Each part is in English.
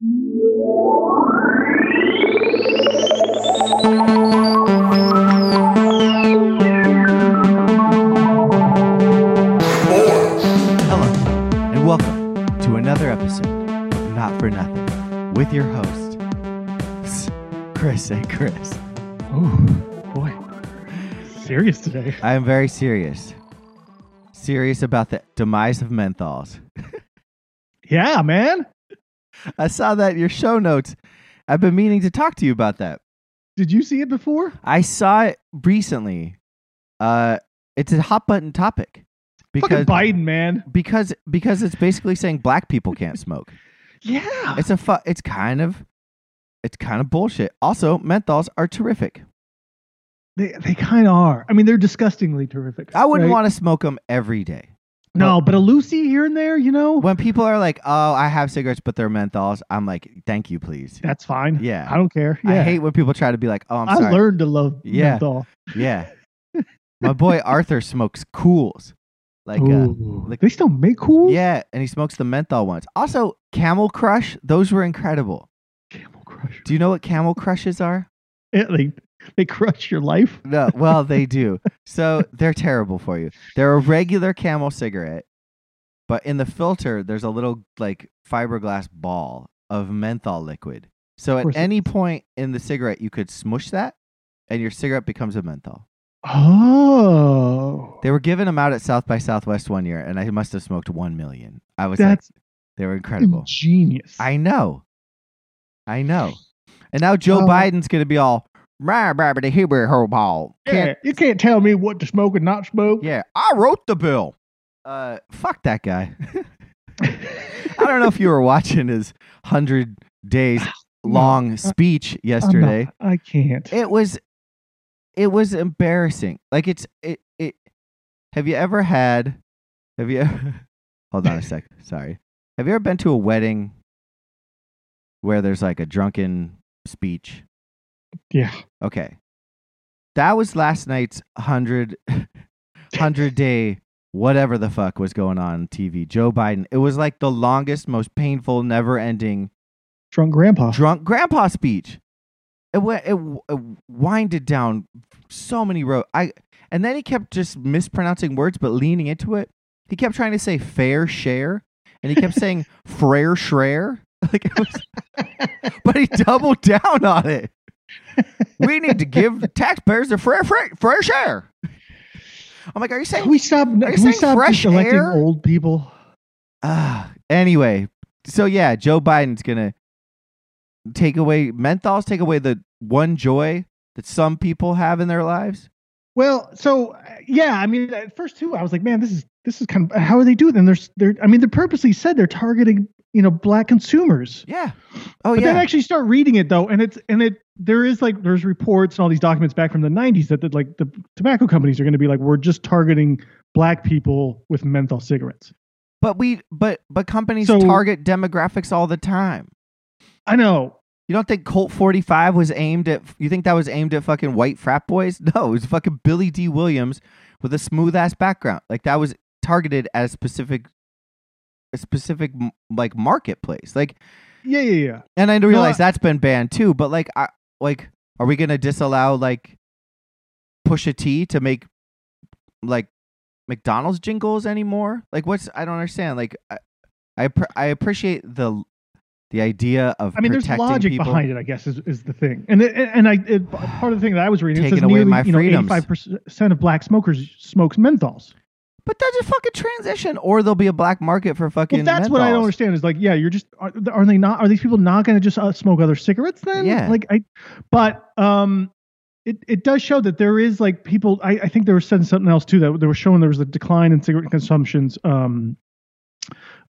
Hello, and welcome to another episode of Not for Nothing with your host, Chris and Chris. Oh boy, serious today. I am very serious. Serious about the demise of menthols. Yeah, man. I saw that in your show notes. I've been meaning to talk to you about that. Did you see it before? I saw it recently. Uh, it's a hot button topic because Fucking Biden, man. because because it's basically saying black people can't smoke. Yeah. It's a fu- it's kind of it's kind of bullshit. Also, menthols are terrific. They they kind of are. I mean, they're disgustingly terrific. I wouldn't right? want to smoke them every day. No, but a Lucy here and there, you know, When people are like, "Oh, I have cigarettes, but they're menthols," I'm like, "Thank you, please." that's fine. Yeah. I don't care. Yeah. I hate when people try to be like, "Oh, I'm sorry. I sorry." learned to love Yeah. menthol. Yeah. My boy Arthur smokes Kools. Like uh, like- they still make Kools. yeah, and he smokes the menthol ones. Also, Camel Crush, those were incredible. Camel Crush. Do you know what Camel Crushes are? Yeah, they they crush your life. No, well, they do. So, they're terrible for you. They're a regular Camel cigarette, but in the filter there's a little like fiberglass ball of menthol liquid. So, at any point in the cigarette you could smush that and your cigarette becomes a menthol. Oh, They were giving them out at South by Southwest one year, and I must have smoked one million. I was that's like, they were incredible. genius. I know, I know. And now Joe Oh. Biden's gonna be all, rah, rah, rah, here, ho, yeah, you can't tell me what to smoke and not smoke. yeah, I wrote the bill. Uh, fuck that guy. I don't know if you were watching his hundred days long speech I'm yesterday. not- I can't. It was, it was embarrassing. Like it's it it. Have you ever had? Have you? hold on a sec. Sorry. Have you ever been to a wedding where there's like a drunken speech? Yeah. Okay. That was last night's 100, 100 day, whatever the fuck was going on on TV. Joe Biden. It was like the longest, most painful, never ending Drunk grandpa. drunk grandpa speech. It went, it, it winded down so many rows. I and then he kept just mispronouncing words, but leaning into it. He kept trying to say fair share, and he kept saying frere share. Like it was, but he doubled down on it. We need to give the taxpayers their fair, fair share. I'm like, are you Can saying? we stop? Can you we saying stop fresh electing air? old people? Ah, anyway, so yeah, Joe Biden's gonna take away menthols, take away the one joy that some people have in their lives. Well, so uh, yeah, I mean, at first too, I was like, man, this is this is kind of how are they doing? And there's they're, I mean, they purposely said they're targeting you know black consumers. Yeah. Oh but yeah. then I actually start reading it though, and it's and it there is like there's reports and all these documents back from the 90s that, that like the tobacco companies are going to be like we're just targeting black people with menthol cigarettes. but we, but but companies So- target demographics all the time. I know. You don't think Colt 45 was aimed at? You think that was aimed at fucking white frat boys? No, it was fucking Billy Dee Williams with a smooth ass background. Like that was targeted at a specific, a specific like marketplace. Like Yeah, yeah, yeah. And I realize I- that's been banned too, but like, I, like, are we gonna disallow like Pusha T to make like McDonald's jingles anymore? Like, what's I don't understand. Like, I I, I appreciate the the idea of I mean, there's logic people. behind it, I guess, is, is the thing. And it, and I it, part of the thing that I was reading, it Taking says away nearly, my you know, 85% of black smokers smokes menthols. But that's a fucking transition, or there'll be a black market for fucking. Well, that's what I don't understand. Is like, yeah, you're just are, are they not? Are these people not going to just uh, smoke other cigarettes then? Yeah. Like I, but um, it it does show that there is like people. I I think they were saying something else too that they were showing there was a decline in cigarette consumptions. Um.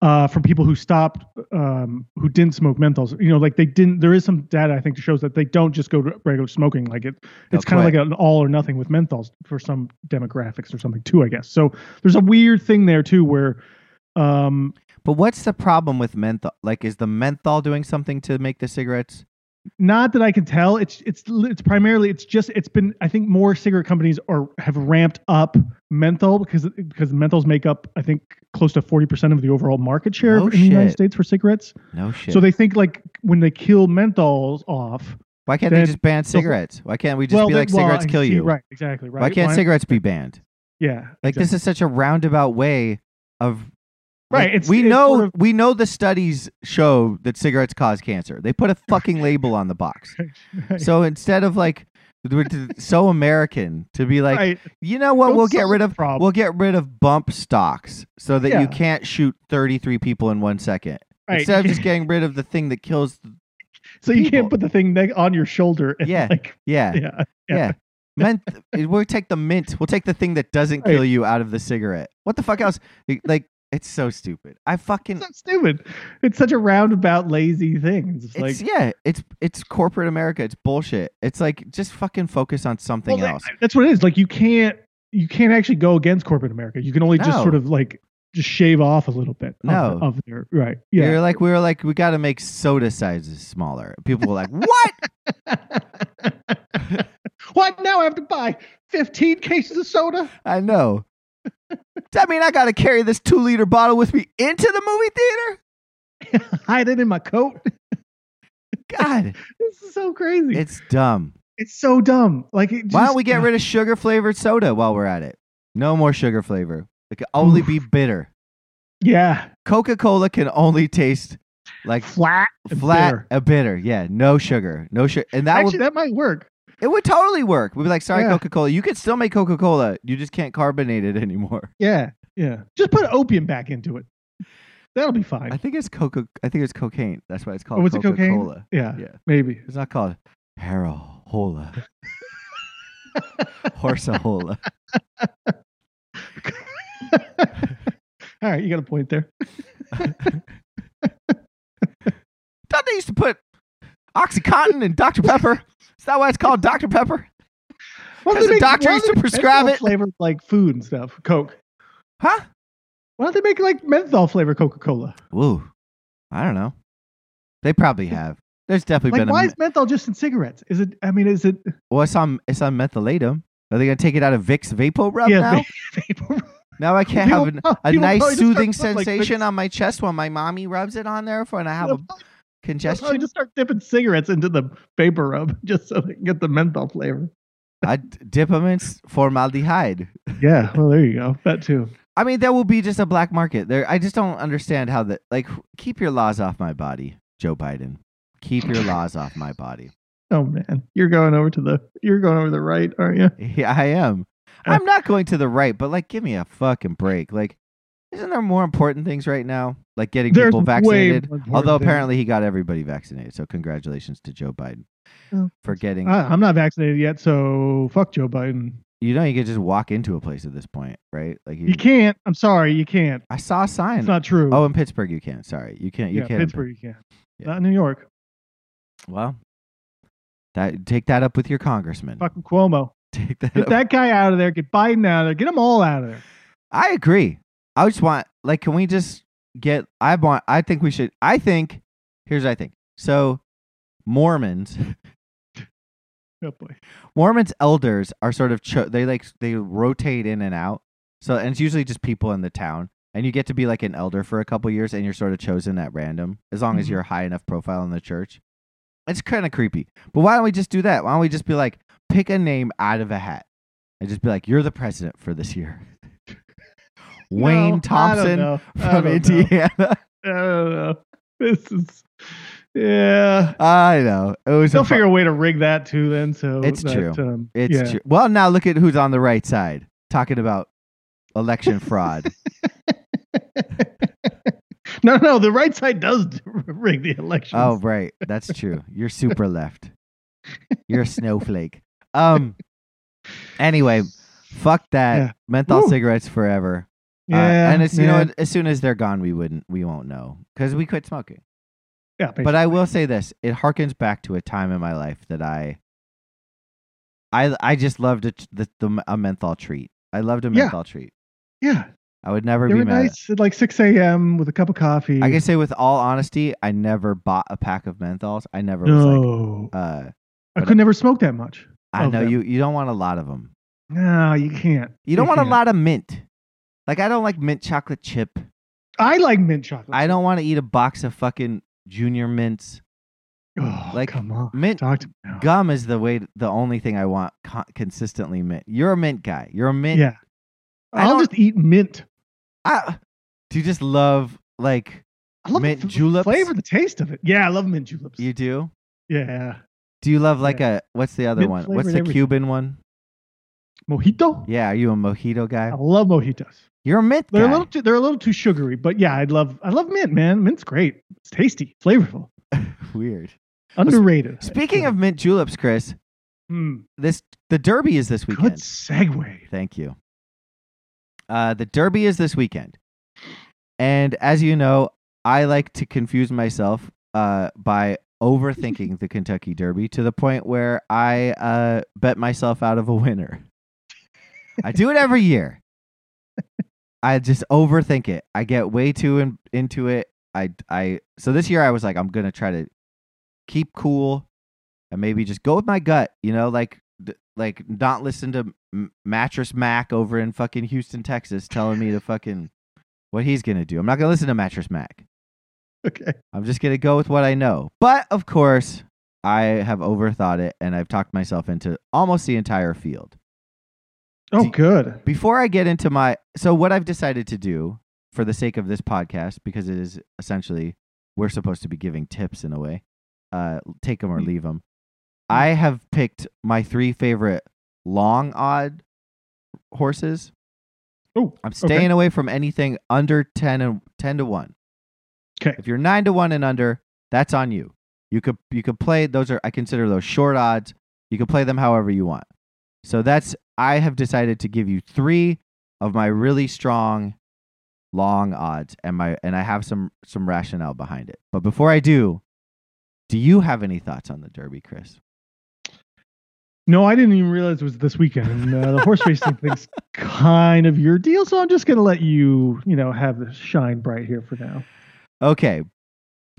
Uh, from people who stopped, um, who didn't smoke menthols, you know, like they didn't. There is some data I think that shows that they don't just go to regular smoking. Like it, it's kind of like an all or nothing with menthols for some demographics or something too. I guess so. There's a weird thing there too where, um, But what's the problem with menthol? Like, is the menthol doing something to make the cigarettes Not that I can tell. It's it's it's primarily it's just it's been I think more cigarette companies are have ramped up menthol because because menthols make up I think close to forty percent of the overall market share No in the United. States for cigarettes. No shit. So they think like when they kill menthols off, Why can't they just ban cigarettes? Why can't we just well, be like well, cigarettes kill you? Right, exactly. Right. Why can't cigarettes be banned? Yeah. Like this is such a roundabout way of Right, like, we know sort of- we know the studies show that cigarettes cause cancer. They put a fucking label on the box. Right. So instead of like so American to be like, right. you know what, Don't we'll get rid of problem. we'll get rid of bump stocks so that Yeah. you can't shoot 33 people in 1 second. Right, Instead of just getting rid of the thing that kills so you people. can't put the thing neg- on your shoulder. And Yeah. Like, yeah. yeah. Yeah. Yeah. Mint, we'll take the mint. We'll take the thing that doesn't Right. kill you out of the cigarette. What the fuck else? Like, it's so stupid. I fucking. It's so stupid. It's such a roundabout, lazy thing. It's, like yeah. It's it's corporate America. It's bullshit. It's like just fucking focus on something Well, that- else. That's what it is. Like you can't you can't actually go against corporate America. You can only just sort of like just shave off a little bit. Of, No. of their right. Yeah. You're like we were like we got to make soda sizes smaller. People were like, "What?" what now? I have to buy fifteen cases of soda. I know. Does that mean I got to carry this two liter bottle with me into the movie theater? Hide it in my coat. God, this is so crazy. It's, dumb. it's so dumb. Like it Why don't we get rid of sugar flavored soda while we're at it? No more sugar flavor. It can only be bitter. Yeah. Coca Cola can only taste like Flat. flat bitter. a bitter. Yeah, no sugar, no sugar, and that Actually, would that might work. It would totally work. We'd be like, sorry, Yeah. Coca Cola, you could still make Coca Cola, you just can't carbonate it anymore. Yeah. Yeah. Just put opium back into it. That'll be fine. I think it's Coca. I think it's cocaine. That's why it's oh, called Oh, was it Coca cocaine? Cola. yeah. Yeah, Maybe. it's not called Harahola. Horsahola. All right, you got a point there. Thought they used to put OxyContin and Dr Pepper. Is that why it's called Dr Pepper? Because don't 'Cause they the doctor used to prescribe it. flavored like food and stuff. Coke. Huh? Why don't they make like menthol flavor Coca Cola? Woo. I don't know. They probably have. There's definitely Like, been why a. is menthol just in cigarettes? Is it? I mean, is it? well, it's on. It's on Mentholatum. Are they gonna take it out of Vicks Vapor Rub yeah, now? now I can't People- have an, a nice soothing putting, like, sensation on my chest while my mommy rubs it on there for when I have a They'll just start dipping cigarettes into the vapor rub just so they can get the menthol flavor. I dip them in formaldehyde. Yeah, well, there you go. That too. I mean, that will be just a black market there. I just don't understand how that. Like, keep your laws off my body, Joe Biden. Keep your laws off my body. Oh man, you're going over to the you're going over the right, aren't you? Yeah, I am. Uh, I'm not going to the right, but like, give me a fucking break. Like, isn't there more important things right now? Like getting There's people vaccinated. Although things. apparently he got everybody vaccinated. So congratulations to Joe Biden Oh, for getting. I, I'm not vaccinated yet, so fuck Joe Biden. you know, you could just walk into a place at this point, right? Like you. You can't. I'm sorry, you can't. I saw a sign. It's not true. oh, in Pittsburgh, you can't. Sorry, you can't. You yeah, can't. Pittsburgh, you can. Yeah. Not in New York. Well, that take that up with your congressman. Fucking Cuomo. Take that. Get up. that guy out of there. Get Biden out of there. Get them all out of there. I agree. I just want like, can we just get? I want. I think we should. I think. Here's what I think. So, Mormons, Oh boy. Mormons elders are sort of cho- they like they rotate in and out. So, and it's usually just people in the town, and you get to be like an elder for a couple years, and you're sort of chosen at random as long as Mhm. you're high enough profile in the church. It's kind of creepy. But why don't we just do that? Why don't we just be like, pick a name out of a hat, and just be like, you're the president for this year. No, Wayne don't Thompson from. Indiana. I don't know. This is. Yeah. I know it was. They'll a figure a way to rig that too. Then so It's that, true. Um, It's yeah. true. Well, now look at who's on the right side talking about election fraud. no, no, the right side does rig the election. oh, right, that's true. You're super left. You're a snowflake. Um. Anyway, fuck that. Yeah. Menthol Woo. cigarettes forever. Uh, yeah. and it's you know yeah. what, as soon as they're gone, we wouldn't we won't know because we quit smoking. yeah, But I will say this: it harkens back to a time in my life that I, I, I just loved a, the, the a menthol treat. I loved a Yeah. menthol treat. yeah, I would never be mad. nice at like 6 a.m. with a cup of coffee. I can say with all honesty, I never bought a pack of menthols. I never was like, no, uh, I could never smoke that much. I know them. you. You don't want a lot of them. No, you can't. You don't want a can't. lot of mint. Like I don't like mint chocolate chip. I like mint chocolate. I don't want to eat a box of fucking junior mints. Oh, like, come on. mint- Talk to me. Gum is the way, the only thing I want con- consistently mint. You're a mint guy. You're a mint. Yeah. I'll just eat mint. I, do you just love like I love Mint the juleps? flavor, the taste of it. Yeah, I love mint juleps. you do? Yeah. Do you love like a what's the other Mint one? What's the everything. Cuban one? Mojito? Yeah, are you a mojito guy? I love mojitos. You're a mint They're guy. a little too they're a little too sugary, but yeah, I love I love mint, man. Mint's great. It's tasty, flavorful, Weird. underrated. Speaking of mint juleps, Chris, Hmm, this the Derby is this weekend. good segue. Thank you. Uh, the Derby is this weekend, and as you know, I like to confuse myself uh, by overthinking the Kentucky Derby to the point where I uh, bet myself out of a winner. I do it every year. I just overthink it. I get way too in, into it. I I so this year I was like I'm gonna try to keep cool and maybe just go with my gut. You know, like like not listen to M- Mattress Mac over in fucking Houston, Texas, telling me to fucking what he's gonna do. I'm not gonna listen to Mattress Mac. Okay. I'm just gonna go with what I know. But of course, I have overthought it and I've talked myself into almost the entire field. Oh, Do- good. Before I get into my so what I've decided to do for the sake of this podcast, because it is essentially we're supposed to be giving tips in a way, uh, take them or Mm. leave them. I have picked my three favorite long odd horses. Oh, I'm okay. staying away from anything under ten and ten to one. Okay. If you're nine to one and under, that's on you. You could you could play those are I consider those short odds. You can play them however you want. So that's I have decided to give you three of my really strong long odds and my and I have some some rationale behind it. But before I do, do you have any thoughts on the Derby, Chris? No, I didn't even realize it was this weekend. And uh, the horse racing thing's kind of your deal, so I'm just gonna let you, you know, have the shine bright here for now. Okay.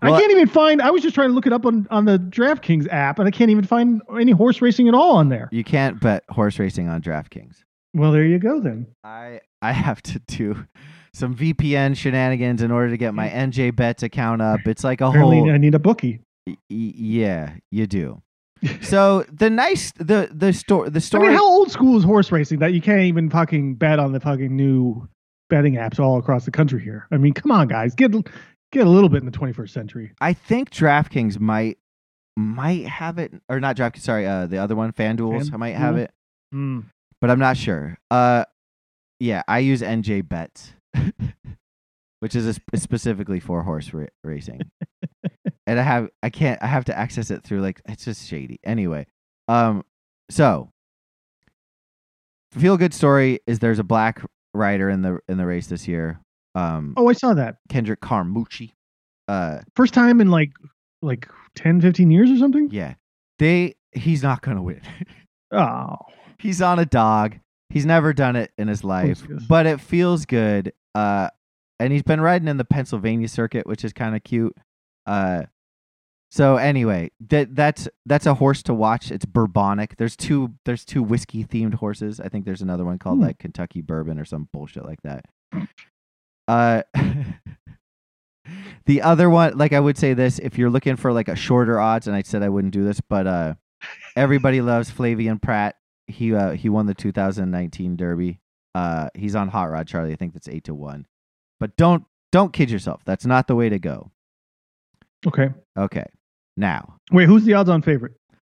Well- I can't even find. I was just trying to look it up on on the DraftKings app, and I can't even find any horse racing at all on there. You can't bet horse racing on DraftKings. Well, there you go then. I I have to do some VPN shenanigans in order to get my NJ Bets account up. It's like a Apparently, whole I need a bookie. Y- yeah, you do. So the nice the the story the I story mean, how old school is horse racing that you can't even fucking bet on the fucking new betting apps all across the country here? I mean, come on, guys, get get a little bit in the 21st century. I think DraftKings might might have it or not DraftKings. Sorry, uh, the other one, FanDuel's. I might have it, Hmm. but I'm not sure. Uh, yeah, I use NJ Bets, which is a sp- specifically for horse ra- racing, and I have I can't I have to access it through like it's just shady. Anyway, um, so feel good story is there's a black rider in the in the race this year. Um, Oh, I saw that Kendrick Carmouche. Uh, first time in like like 10, 15 years or something. yeah, they he's not gonna win. Oh, he's on a dog. He's never done it in his life, but it feels good. Uh, and he's been riding in the Pennsylvania circuit, which is kind of cute. Uh, so anyway, that that's that's a horse to watch. It's Bourbonic. There's two there's two whiskey themed horses. I think there's another one called Hmm. like Kentucky Bourbon or some bullshit like that. Uh, the other one, like I would say this, if you're looking for like a shorter odds, and I said I wouldn't do this, but uh, everybody loves Flavien Prat. He uh, he won the 2019 Derby. Uh, he's on Hot Rod Charlie. I think that's eight to one. But don't don't kid yourself. That's not the way to go. okay. Okay, now Wait, who's the odds-on favorite?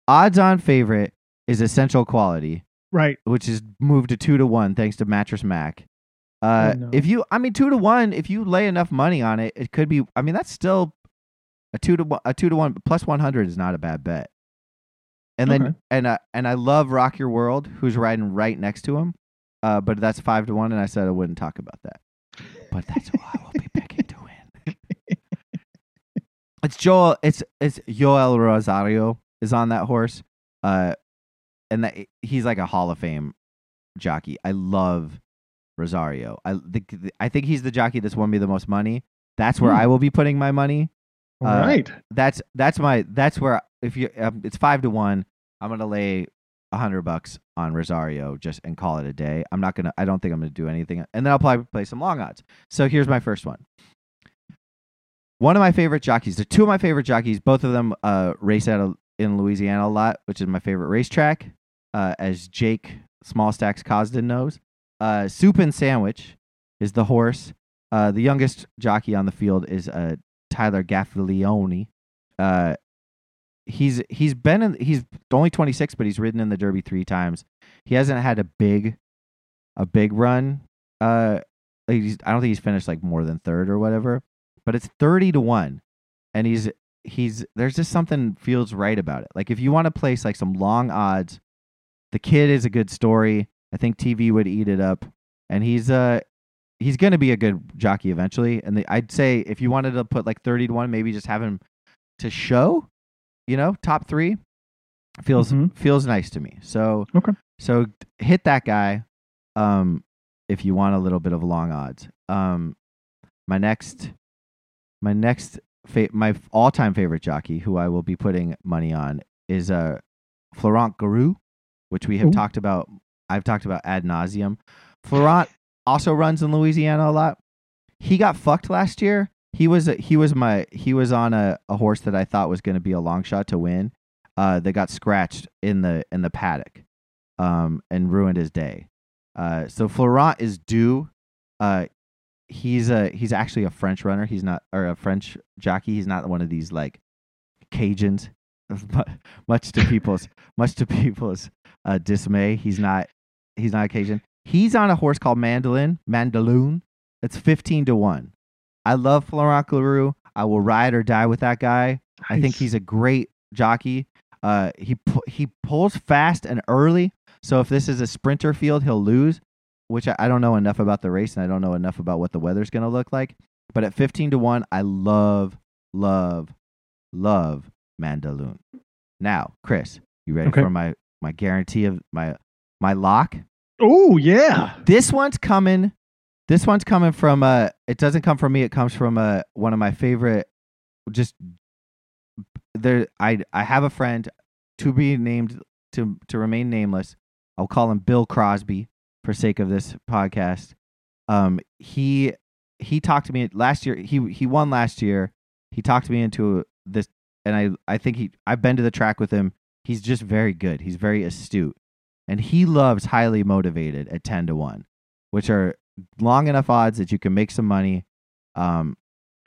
odds on favorite is Essential Quality, Right. which is moved to two to one thanks to Mattress Mac. Uh, no. If you, I mean, two to one. If you lay enough money on it, it could be. I mean, that's still a two to one. A two to one plus one hundred is not a bad bet. And then Okay. and uh, and I love Rock Your World, who's riding right next to him. Uh, but that's five to one, and I said I wouldn't talk about that. But that's who I will be picking to win. it's Joel. It's it's Joel Rosario is on that horse. Uh, and that he's like a Hall of Fame jockey. I love Rosario. I think I think he's the jockey that's won me the most money. That's where Hmm. I will be putting my money. All Uh, right. That's that's my that's where if you um, it's five to one. I'm gonna lay a hundred bucks on Rosario just and call it a day. I'm not gonna. I don't think I'm gonna do anything, and then I'll probably play some long odds. So here's my first one. One of my favorite jockeys. The two of my favorite jockeys. Both of them uh, race out of, in Louisiana a lot, which is my favorite racetrack. Uh, as Jake Smallstacks Cosden knows, uh, Soup and Sandwich is the horse. Uh, the youngest jockey on the field is uh, Tyler Gaffalione. Uh, he's he's been in, he's only 26, but he's ridden in the Derby three times. He hasn't had a big a big run. Uh, I don't think he's finished like more than third or whatever. But it's 30 to one, and he's he's there's just something feels right about it. Like if you want to place like some long odds, the kid is a good story. I think TV would eat it up, and he's uh he's gonna be a good jockey eventually. And the, I'd say if you wanted to put like 30 to one, maybe just have him to show, you know, top three feels Mhm. feels nice to me. So Okay. so hit that guy, um, if you want a little bit of long odds. Um, my next, my next, fa- my all time favorite jockey, who I will be putting money on, is uh Florent Geroux, which we have Ooh. talked about. I've talked about ad nauseum. Florent also runs in Louisiana a lot. He got fucked last year. He was he was my he was on a, a horse that I thought was going to be a long shot to win. Uh, that got scratched in the in the paddock, um, and ruined his day. Uh, so Florent is due. Uh, he's a he's actually a French runner. He's not or a French jockey. He's not one of these like Cajuns. Mu- much to people's much to people's uh, dismay, he's not he's not a Cajun. He's on a horse called Mandolin Mandaloun. It's fifteen to one. I love Florent Geroux. I will ride or die with that guy. I think he's a great jockey. Uh, he pu- he pulls fast and early. So if this is a sprinter field, he'll lose. Which I, I don't know enough about the race, and I don't know enough about what the weather's going to look like. But at fifteen to one, I love, love, love Mandaloun. Now, Chris, you ready Okay. for my my guarantee of my my lock? Oh yeah. This one's coming. This one's coming from uh it doesn't come from me, it comes from uh one of my favorite just there I I have a friend to be named to to remain nameless. I'll call him Bill Crosby for sake of this podcast. Um he he talked to me last year. He he won last year. He talked to me into this and I I think he I've been to the track with him. He's just very good. He's very astute. And he loves highly motivated at 10 to 1, which are long enough odds that you can make some money. Um,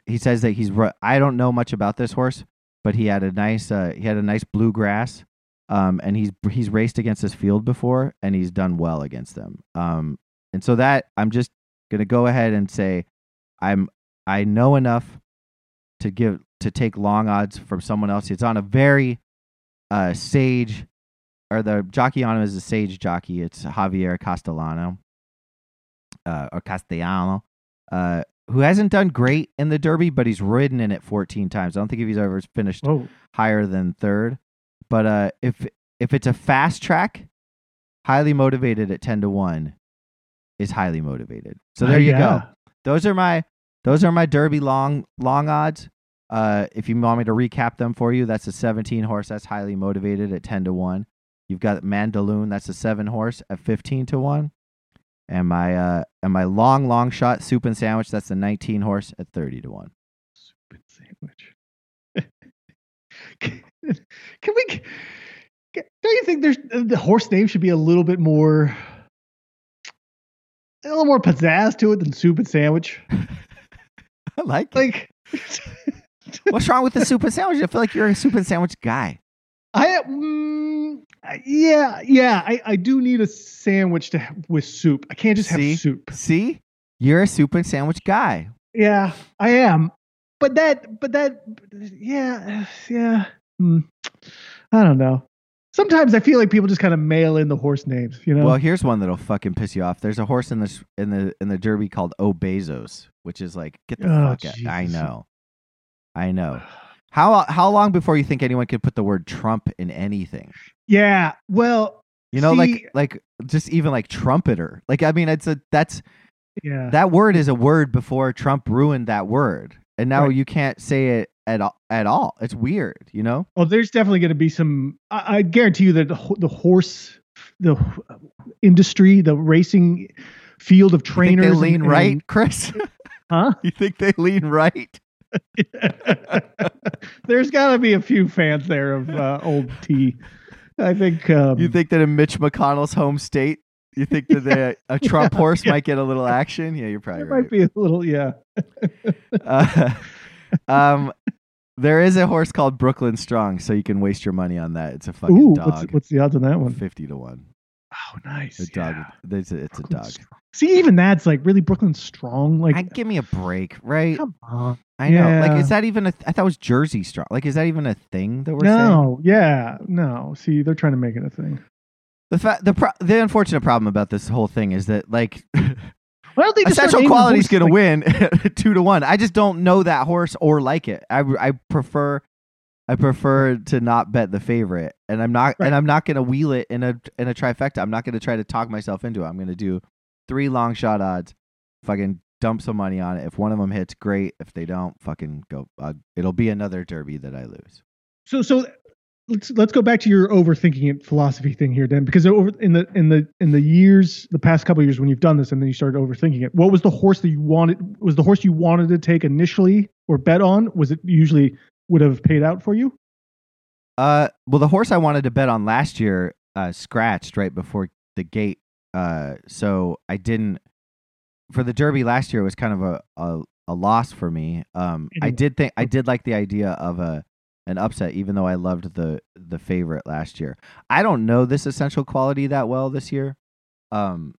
he says that he's I don't know much about this horse, but he had a nice uh, he had a nice bluegrass. Um, and he's he's raced against this field before and he's done well against them. Um, and so that I'm just going to go ahead and say I'm I know enough to give to take long odds from someone else. It's on a very uh, sage or the jockey on him is a sage jockey. It's Javier Castellano uh, or Castellano, uh, who hasn't done great in the Derby, but he's ridden in it 14 times. I don't think if he's ever finished Oh. higher than third. But uh, if if it's a fast track, highly motivated at 10 to one is highly motivated. So there you go. Those are my those are my Derby long long odds. Uh, if you want me to recap them for you, that's a 17 horse. That's highly motivated at 10 to one. You've got Mandaloun. That's a seven horse at 15 to one. And my uh and my long long shot soup and sandwich. That's a 19 horse at 30 to one. Soup and sandwich. can, can we? can- Don't you think there's the horse name should be a little bit more, a little more pizzazz to it than soup and sandwich? I like it. Like, What's wrong with the soup and sandwich? I feel like you're a soup and sandwich guy. I mm, I- yeah yeah I I do need a sandwich to have, with soup. I can't just See? have soup. See, you're a soup and sandwich guy. Yeah, I am. But that, but that, yeah, yeah. Hmm. I don't know. Sometimes I feel like people just kind of mail in the horse names, you know? Well, here's one that'll fucking piss you off. There's a horse in this in the in the Derby called O Bezos, which is like get the Oh, fuck out. I know, I know. How how long before you think anyone could put the word Trump in anything? yeah. Well, You know, like See- like just even like trumpeter. Like I mean, it's a that's Yeah. that word is a word before Trump ruined that word, and now Right. you can't say it at all. At all, it's weird. You know. Well, there's definitely going to be some. I, I guarantee you that the, the horse, the industry, the racing field of You think trainers, they lean and- right, Chris? huh? you think they lean right? there's got to be a few fans there of uh, old T. I think. Um, You think that in Mitch McConnell's home state, you think that they, a Trump Yeah, horse yeah. might get a little action? Yeah, you're probably there right. might be a little, yeah. Uh, um, there is a horse called Brooklyn Strong, so you can waste your money on that. It's a fucking Ooh, dog. what's what's the odds on that one? Fifty to one. Oh, nice. A dog. yeah. It's a, it's a dog. See, even that's like really Brooklyn Strong. Like, I, give me a break, right? come on. I know. Like, is that even a? I thought it was Jersey Strong. Like, is that even a thing that we're saying? No, yeah, no. See, they're trying to make it a thing. The fa- the pro- the unfortunate problem about this whole thing is that like don't they essential quality is going to win two to one. I just don't know that horse or like it. I I prefer I prefer to not bet the favorite, and I'm not Right. and I'm not going to wheel it in a in a trifecta. I'm not going to try to talk myself into it. I'm going to do three long shot odds. Fucking dump some money on it. If one of them hits, great. If they don't, fucking go. Uh, it'll be another derby that I lose. So so let's let's go back to your overthinking it philosophy thing here, Dan. because over in the in the in the years, the past couple of years when you've done this, and then you started overthinking it. What was the horse that you wanted? Was the horse you wanted to take initially or bet on? Was it usually would have paid out for you? Uh, well, the horse I wanted to bet on last year uh, scratched right before the gate. Uh, so I didn't. For the Derby last year, it was kind of a a, a loss for me. Um, I did think I did like the idea of a an upset, even though I loved the the favorite last year. I don't know this essential quality that well this year, um,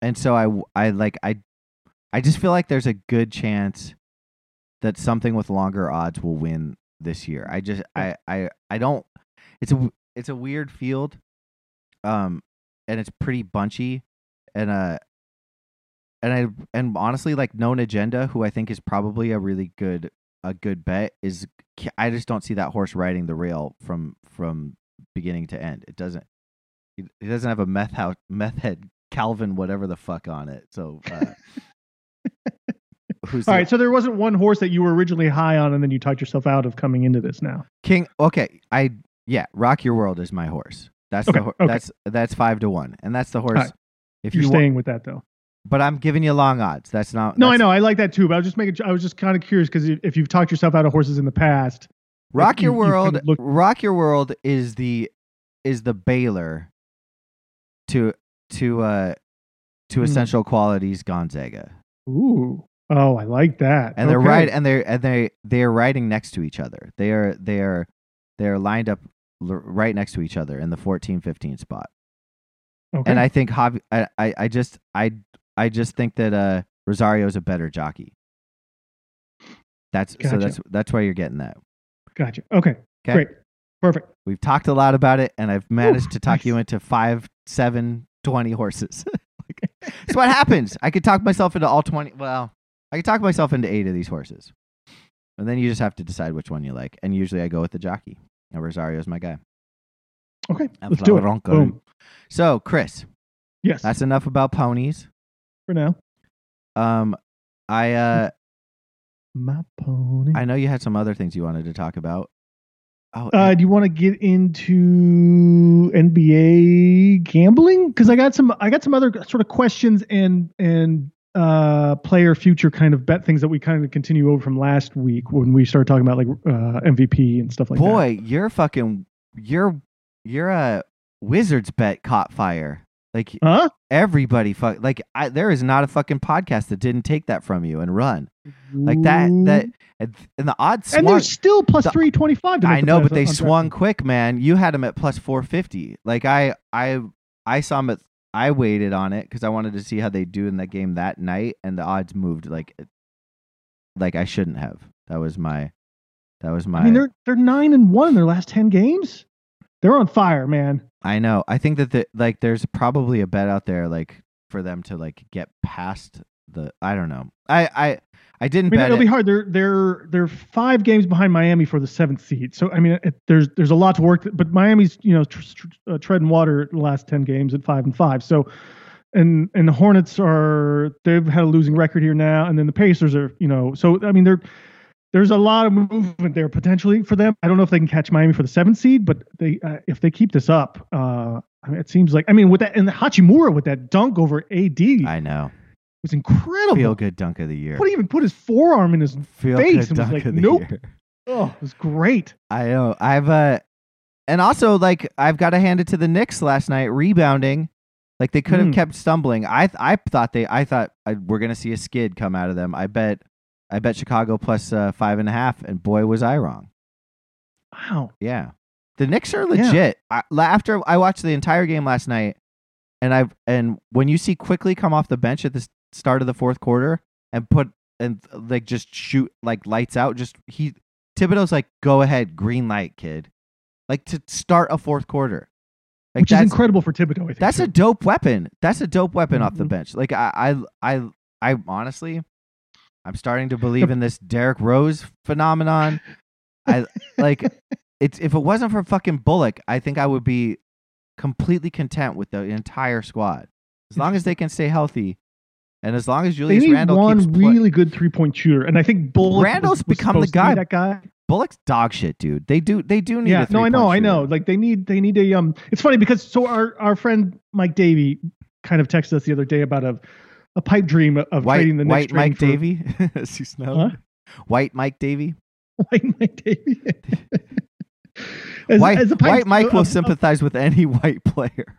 and so I I like I I just feel like there's a good chance that something with longer odds will win this year. I just I I I don't. It's a it's a weird field, um, and it's pretty bunchy, and uh, and I and honestly, like known agenda, who I think is probably a really good a good bet is. I just don't see that horse riding the rail from from beginning to end. It doesn't. It, it doesn't have a meth house meth head Calvin whatever the fuck on it. So. Uh, Who's All the- right, so there wasn't one horse that you were originally high on, and then you talked yourself out of coming into this. Now, King. Okay, I yeah. Rock Your World is my horse. That's Okay, the okay. that's that's five to one, and that's the horse. right. If you're you wa- staying with that though. but I'm giving you long odds. That's not. No, I know I like that too, but I was just making. I was just kind of curious because if you've talked yourself out of horses in the past, Rock you- Your you World. look- Rock Your World is the is the Baylor to to uh to Hmm. essential qualities Gonzaga, ooh, oh, I like that. and they're right and they're and they they are riding next to each other. They are they are they are lined up l- right next to each other in the 14-15 spot. Okay. and I think Javi, I, I, I just, I, I just think that uh, Rosario's a better jockey. That's so that's that's why you're getting that. Gotcha. Okay. 'Kay? Great. Perfect. We've talked a lot about it, and I've managed to talk nice. you into five, seven, twenty horses. That's what happens. I could talk myself into all twenty. Well, I could talk myself into eight of these horses, and then you just have to decide which one you like. And usually, I go with the jockey. And Rosario's my guy. Okay. And Let's do it. Boom. So, Chris, Yes. that's enough about ponies. for now. Um, I uh. My pony. I know you had some other things you wanted to talk about. Oh, Uh, do you want to get into NBA gambling? Because I got some, I got some other sort of questions and and uh, player future kind of bet things that we kind of continue over from last week when we started talking about like uh, MVP and stuff like that. Boy, you're fucking you're you're a Wizards bet caught fire. Like huh? everybody fuck like I, there is not a fucking podcast that didn't take that from you and run like that that and, and the odds and swung. they're still plus the- three twenty five. I know, but they swung quick, man. You had them at plus four fifty. Like I I I saw them at I waited on it because I wanted to see how they do in that game that night, and the odds moved like like I shouldn't have. That was my that was my. I mean, they're they're nine and one in their last ten games. They're on fire, man. I know. I think that the like there's probably a bet out there like for them to like get past the I don't know. I I I didn't I mean, it'll it. be hard. They're they're they're five games behind Miami for the seventh seed. So I mean, it, there's there's a lot to work. But Miami's you know tr- tr- uh, treading water the last ten games at five and five. So and and the Hornets are they've had a losing record here now, and then the Pacers are you know so I mean they're there's a lot of movement there potentially for them. I don't know if they can catch Miami for the seventh seed, but they uh, if they keep this up, uh, I mean, it seems like I mean with that and Hachimura with that dunk over AD I know. Was incredible. Feel good dunk of the year. What he even put his forearm in his Feel face and was like, of the nope. year. oh, it was great. I know. I've uh and also like I've got to hand it to the Knicks last night rebounding. Like they could have Mm. kept stumbling. I I thought they I thought I, we're gonna see a skid come out of them. I bet I bet Chicago plus uh, five and a half, and boy was I wrong. Wow. Yeah, the Knicks are Yeah. legit. I, after I watched the entire game last night, and I've and when you see quickly come off the bench at this start of the fourth quarter and put and like just shoot like lights out, just he Thibodeau's like, go ahead, green light, kid. Like to start a fourth quarter, like Which is that's incredible for Thibodeau, I think. that's too. a dope weapon. That's a dope weapon off the Mhm. bench. Like I, I, I, I honestly, I'm starting to believe in this Derrick Rose phenomenon. I like it's if it wasn't for fucking Bullock, I think I would be completely content with the entire squad as long as they can stay healthy, and as long as Julius Randle one really good three point shooter, and I think Bullock Randle's was, was become the to be guy. That guy. Bullock's dog shit, dude. They do, they do need. Yeah, a no, I know, three-point I know. Like they need, they need a um. It's funny because so our our friend Mike Davey kind of texted us the other day about a a pipe dream of White, trading the Knicks white Mike Davy, as he's known. White Mike Davy. White Mike Davey. as, white, as a pipe white Mike of- will of- sympathize with any white player.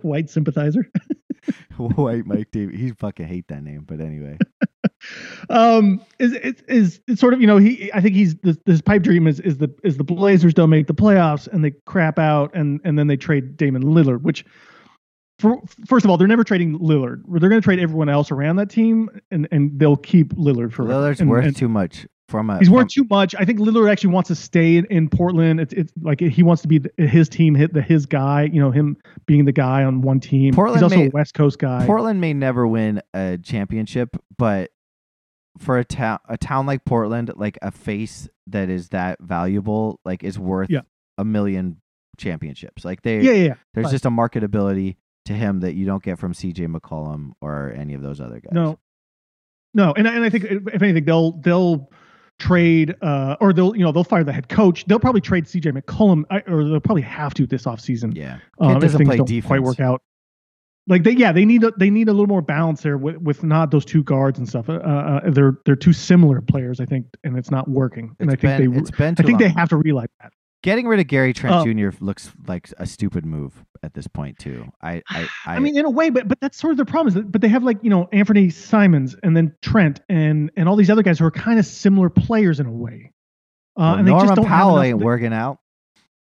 white sympathizer. white Mike Davy. He fucking hate that name, but anyway. um is is is it's sort of you know he I think he's this, this pipe dream is is the is the Blazers don't make the playoffs and they crap out and and then they trade Damian Lillard which for, first of all they're never trading Lillard they're going to trade everyone else around that team and and they'll keep Lillard for Lillard's and, worth and too much from a. he's worth too much I think Lillard actually wants to stay in, in Portland it's it's like he wants to be the, his team hit the his guy you know him being the guy on one team Portland he's also may- a West Coast guy Portland may never win a championship, but for a town a town like Portland, like a face that is that valuable, like is worth Yeah. a million championships. Like they yeah yeah, yeah. there's right. just a marketability to him that you don't get from CJ McCollum or any of those other guys. No, no, and I- and I think if anything, they'll they'll trade uh, or they'll you know they'll fire the head coach. They'll probably trade C.J. McCollum, or they'll probably have to this offseason Yeah. um, if doesn't things play don't defense. quite work out. Like they, yeah, they need a, they need a little more balance there with, with not those two guards and stuff. Uh, uh, they're they're two similar players, I think, and it's not working. And It's I think been, they, I think they have to realize that. Getting rid of Gary Trent Oh. Jr. looks like a stupid move at this point too. I I, I, I mean, in a way, but but that's sort of their problem. Is that, but they have like you know Anthony Simons and then Trent and and all these other guys who are kind of similar players in a way. Uh, well, and they Norman just don't have Powell ain't working out.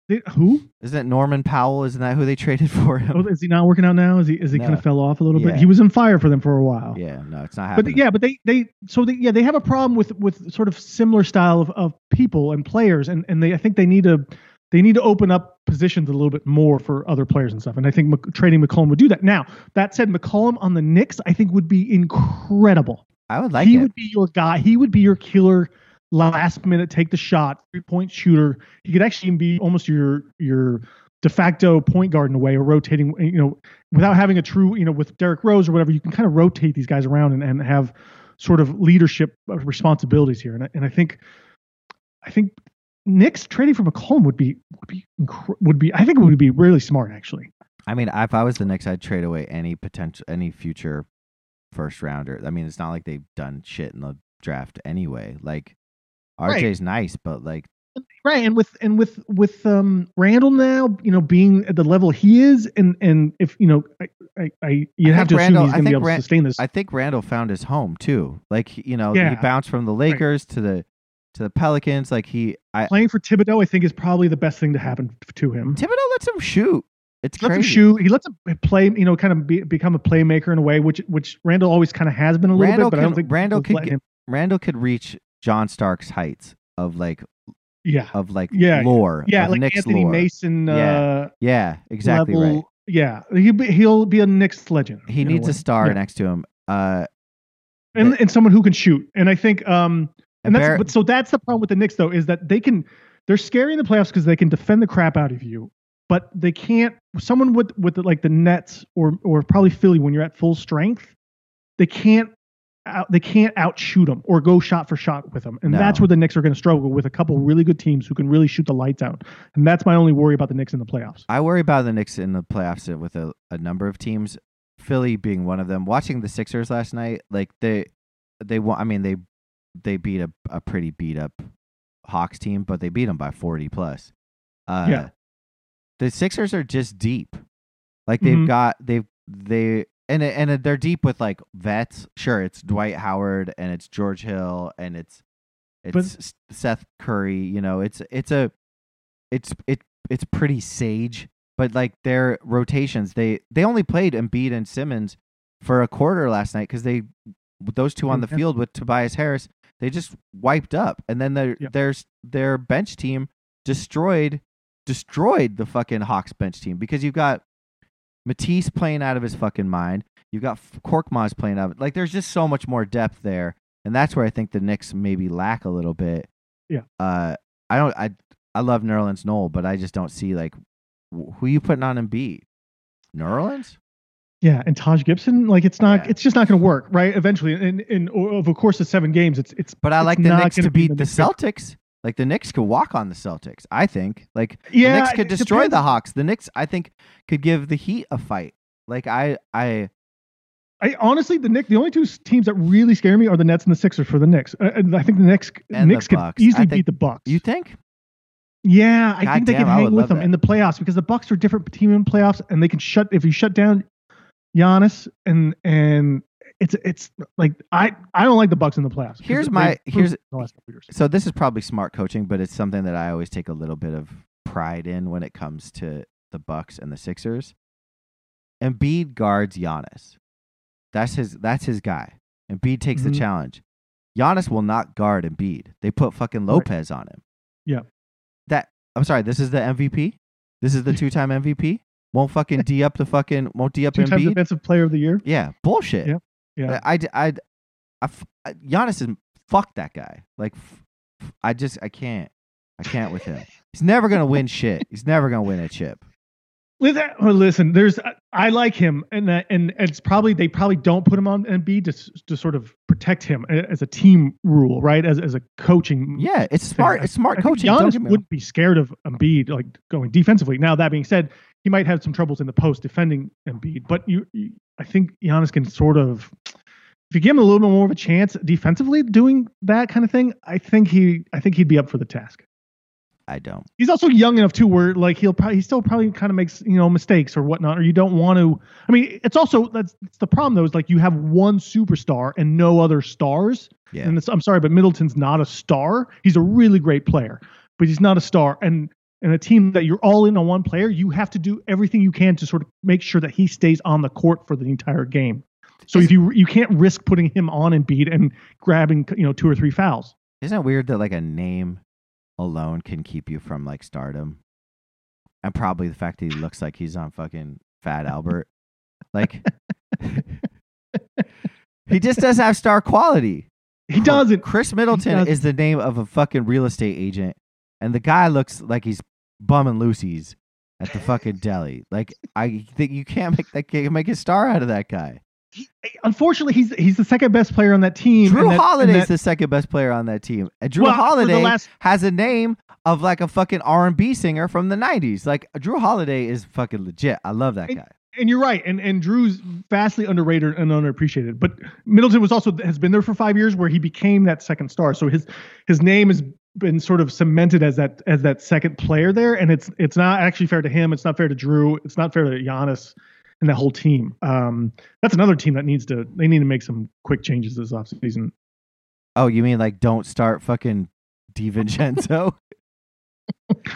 They- who? Isn't it Norman Powell? Isn't that who they traded for him? Oh, is he not working out now? Is he is he kind of fell off a little bit? He was on fire for them for a while. yeah, no, it's not happening. But yeah, but they they so they yeah they have a problem with with sort of similar style of, of people and players and and they I think they need to they need to open up positions a little bit more for other players and stuff. And I think Mc, trading McCollum would do that. Now that said, McCollum on the Knicks I think would be incredible. I would like he it. would be your guy. He would be your killer last minute take the shot three point shooter. He could actually be almost your your de facto point guard in a way, or rotating. You know, without having a true you know with Derrick Rose or whatever, you can kind of rotate these guys around and, and have sort of leadership uh, responsibilities here. And I, and I think I think Knicks trading for McCollum would be would be would be I think it would be really smart actually. I mean, if I was the Knicks, I'd trade away any potential, any future first rounder. I mean, it's not like they've done shit in the draft anyway. Like Right. RJ's nice, but like Right, and with and with with um Randle now, you know, being at the level he is, and and if you know, I I, I you I have to think assume Randle- he's to be able to sustain this. I think Randle found his home too. Like you know, he bounced from the Lakers to the to the Pelicans. Like he, I Playing for Thibodeau, I think, is probably the best thing to happen to him. Thibodeau lets him shoot. It's He lets him shoot. He lets him play. You know, kind of be, become a playmaker in a way, which which Randle always kind of has been a little Randle bit. But I don't think Randle could get- him. Randle could reach John Starks heights of like Yeah, of like Yeah, lore. yeah, of like Knicks Anthony lore. Mason. Yeah, Uh, Yeah, exactly level. right. Yeah, he'll be, he'll be a Knicks legend. He needs a way. star Yeah. next to him. Uh, and and someone who can shoot. And I think um and that's but so that's the problem with the Knicks though is that they can they're scary in the playoffs because they can defend the crap out of you. but they can't. Someone with with the, like the Nets or or probably Philly when you're at full strength, they can't. Out, they can't outshoot them or go shot for shot with them, and No. that's where the Knicks are going to struggle with a couple really good teams who can really shoot the lights out. And that's my only worry about the Knicks in the playoffs. I worry about the Knicks in the playoffs with a, a number of teams, Philly being one of them. Watching the Sixers last night, like they they wa- I mean they they beat a, a pretty beat up Hawks team, but they beat them by 40 plus. Uh Yeah. The Sixers are just deep. Like they've Mhm. got they've they and and they're deep with like vets. Sure, it's Dwight Howard and it's George Hill and it's it's But- Seth Curry, you know, it's it's a it's it it's pretty sage, but like their rotations, they they only played Embiid and Simmons for a quarter last night because they those two on the field with Tobias Harris, they just wiped up, and then their Yeah. their their bench team destroyed destroyed the fucking Hawks bench team because you've got Matisse playing out of his fucking mind. You've got Korkmaz playing out. of it. Like there's just so much more depth there, and that's where I think the Knicks maybe lack a little bit. Yeah. Uh, I don't. I I love Nerlens Noel, but I just don't see like wh- who you putting on and Embiid. Nerlens? Yeah, and Taj Gibson, like it's not, Yeah. it's just not going to work, right? Eventually, in in over a course of seven games, it's it's. But I it's like the Knicks gonna beat the Celtics. Like the Knicks could walk on the Celtics. I think. Like Yeah, the Knicks could destroy the. Hawks. The Knicks, I think, could give the Heat a fight. Like I, I, I honestly, the Knicks, the only two teams that really scare me are the Nets and the Sixers for the Knicks. Uh, and I think the Knicks, And the Knicks could. Easily think- beat the Bucks. you think? yeah, I God think they damn, can hang with them that. in the playoffs because the Bucks are a different team in playoffs, and they can shut if you shut down Giannis and and it's it's like I I don't like the Bucks in the playoffs. Here's my- here's- the last couple years. So this is probably smart coaching, but it's something that I always take a little bit of pride in when it comes to the Bucks and the Sixers. Embiid guards Giannis. That's his. That's his guy. Embiid takes Mhm. the challenge. Giannis will not guard Embiid. They put fucking Right. Lopez on him. Yeah. That I'm sorry. This is the MVP. This is the two-time MVP. Won't fucking d up the fucking. Won't d up Two times Embiid. defensive player of the year. Yeah, bullshit. Yeah, yeah. I, I, I, I Giannis is fuck that guy. Like, I just, I can't, I can't with him. He's never gonna win shit. He's never gonna win a chip. Listen, there's I like him, and and it's probably they probably don't put him on Embiid to to sort of protect him as a team rule, right? As as a coaching. Yeah, it's smart. I- It's smart I coaching. Giannis get me wrong. wouldn't be scared of Embiid like going defensively. Now that being said, he might have some troubles in the post defending Embiid, but you, you I think Giannis can sort of. If you give him a little bit more of a chance defensively doing that kind of thing, I think he I think he'd be up for the task. I don't. he's also young enough too where like he'll probably he still probably kind of makes you know mistakes or whatnot or you don't want to i mean it's also that's, that's the problem though is like you have one superstar and no other stars Yeah. and i'm sorry but middleton's not a star he's a really great player but he's not a star and and a team that you're all in on one player you have to do everything you can to sort of make sure that he stays on the court for the entire game so if you you can't risk putting him on Embiid and grabbing you know two or three fouls Isn't it weird that like a name alone can keep you from like stardom? And probably the fact that he looks like he's on fucking Fat Albert. Like, he just does have star quality. he doesn't Khris Middleton doesn't. is the name of a fucking real estate agent, and the guy looks like he's bumming Lucy's at the fucking deli. Like I think you can't make that can't make a star out of that guy. unfortunately, he's he's the second best player on that team. Jrue that- Holiday's that- the second best player on that team, and Jrue well, Holiday last- has a name of like a fucking R and B singer from the '90s. Like Jrue Holiday is fucking legit. I love that And- guy. and you're right, and and Jrue's vastly underrated and underappreciated. But Middleton was also has been there for five years, where he became that second star. So his his name has been sort of cemented as that as that second player there, and it's it's not actually fair to him. It's not fair to Jrue. It's not fair to Giannis and that whole team. Um, that's another team that needs to they need to make some quick changes this offseason. Oh, you mean like don't start fucking DiVincenzo?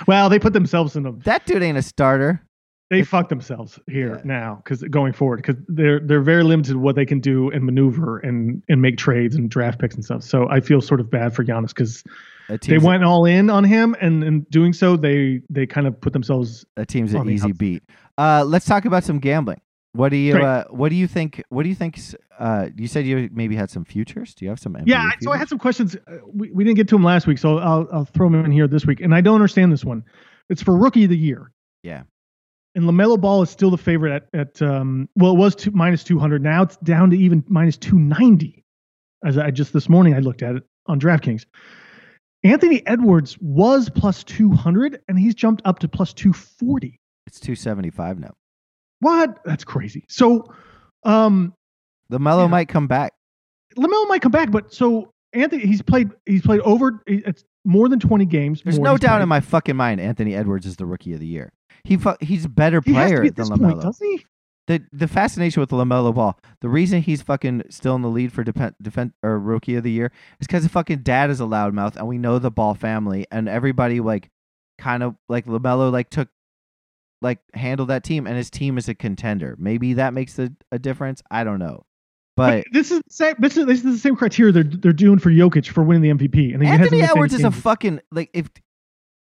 Well, they put themselves in a that dude ain't a starter. they fuck themselves here Yeah. now because going forward because they're they're very limited what they can do and maneuver and and make trades and draft picks and stuff. So I feel sort of bad for Giannis because they went all in on him and in doing so they they kind of put themselves. a team's an easy outside. beat. Uh, let's talk about some gambling. What do you uh, What do you think? What do you think? Uh, you said you maybe had some futures. Do you have some? NBA Yeah, I- so I had some questions. Uh, We, we didn't get to them last week, so I'll I'll throw them in here this week. And I don't understand this one. It's for rookie of the year. Yeah. and Lamelo Ball is still the favorite at at um, well, it was two, minus two hundred. Now it's down to even minus two ninety. As I just this morning I looked at it on DraftKings. Anthony Edwards was plus two hundred, and he's jumped up to plus two forty. It's 275 now. What? That's crazy. So, um, LaMelo Yeah. might come back. Lamelo might come back, but so Anthony, he's played he's played over it's more than twenty games. There's no doubt played. in my fucking mind Anthony Edwards is the rookie of the year. He fu- he's a better He player at than LaMelo. point, doesn't he? The the fascination with LaMelo Ball, the reason he's fucking still in the lead for defense defen- or rookie of the year is because his fucking dad is a loudmouth, and we know the Ball family, and everybody like kind of like LaMelo like took like handled that team, and his team is a contender. Maybe that makes a, a difference. I don't know, but. this is the same. This is, this is the same criteria they're they're doing for Jokic for winning the MVP. And Anthony Edwards is a fucking like if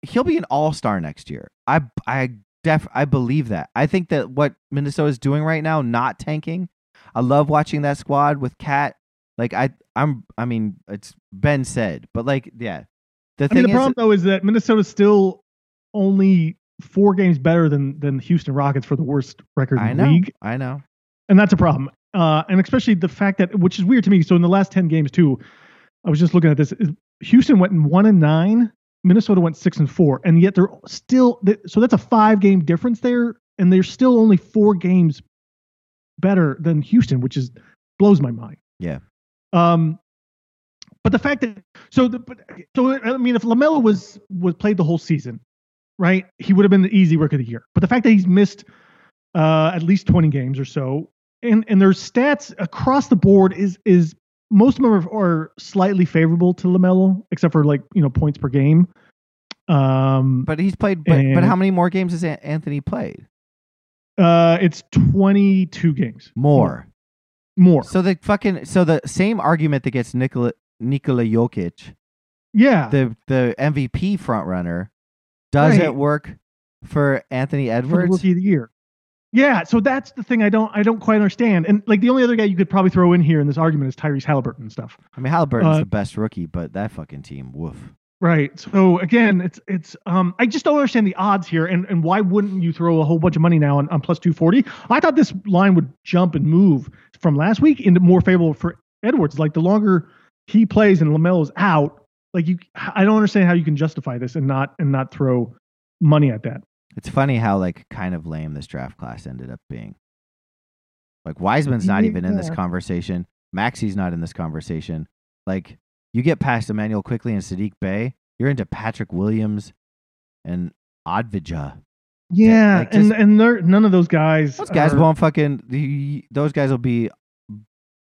he'll be an all star next year. I I def I believe that. I think that what Minnesota's doing right now, not tanking. I love watching that squad with KAT. Like I I'm I mean it's Ben said, but like yeah, the I thing mean, the is problem though is that Minnesota's still only four games better than than the Houston Rockets for the worst record I in know the league, I know and that's a problem. Uh, and especially the fact that, which is weird to me. So in the last ten games too, I was just looking at this. Houston went in one and nine. Minnesota went six and four, and yet they're still. So that's a five game difference there, and they're still only four games better than Houston, which is blows my mind. Yeah. Um, but the fact that so the but, so I mean, if Lamelo was was played the whole season, right, he would have been the easy work of the year. But the fact that he's missed uh, at least twenty games or so, and and their stats across the board is is most of them are, are slightly favorable to Lamelo, except for like you know points per game. Um, but he's played but, but how many more games has Anthony played uh, it's twenty two games more more. so the fucking so the same argument that gets Nikola Nikola Jokic Yeah, the the MVP front runner does Right. it work for Anthony for Edwards rookie of the year. Yeah, so that's the thing I don't I don't quite understand. And like the only other guy you could probably throw in here in this argument is Tyrese Halliburton and stuff. I mean, Halliburton's Uh, the best rookie, but that fucking team, woof. Right. So again, it's it's um I just don't understand the odds here and, and why wouldn't you throw a whole bunch of money now on, on plus 240? I thought this line would jump and move from last week into more favorable for Edwards. Like the longer he plays and LaMelo's out, like you I don't understand how you can justify this and not and not throw money at that. It's funny how like kind of lame this draft class ended up being. Like Wiseman's not even in this conversation. Maxey's not in this conversation. Like you get past Immanuel Quickley and Saddiq Bey, you're into Patrick Williams and Avdija. Yeah, like, and just- and they're none of those guys Those guys are- won't fucking. the- Those guys will be.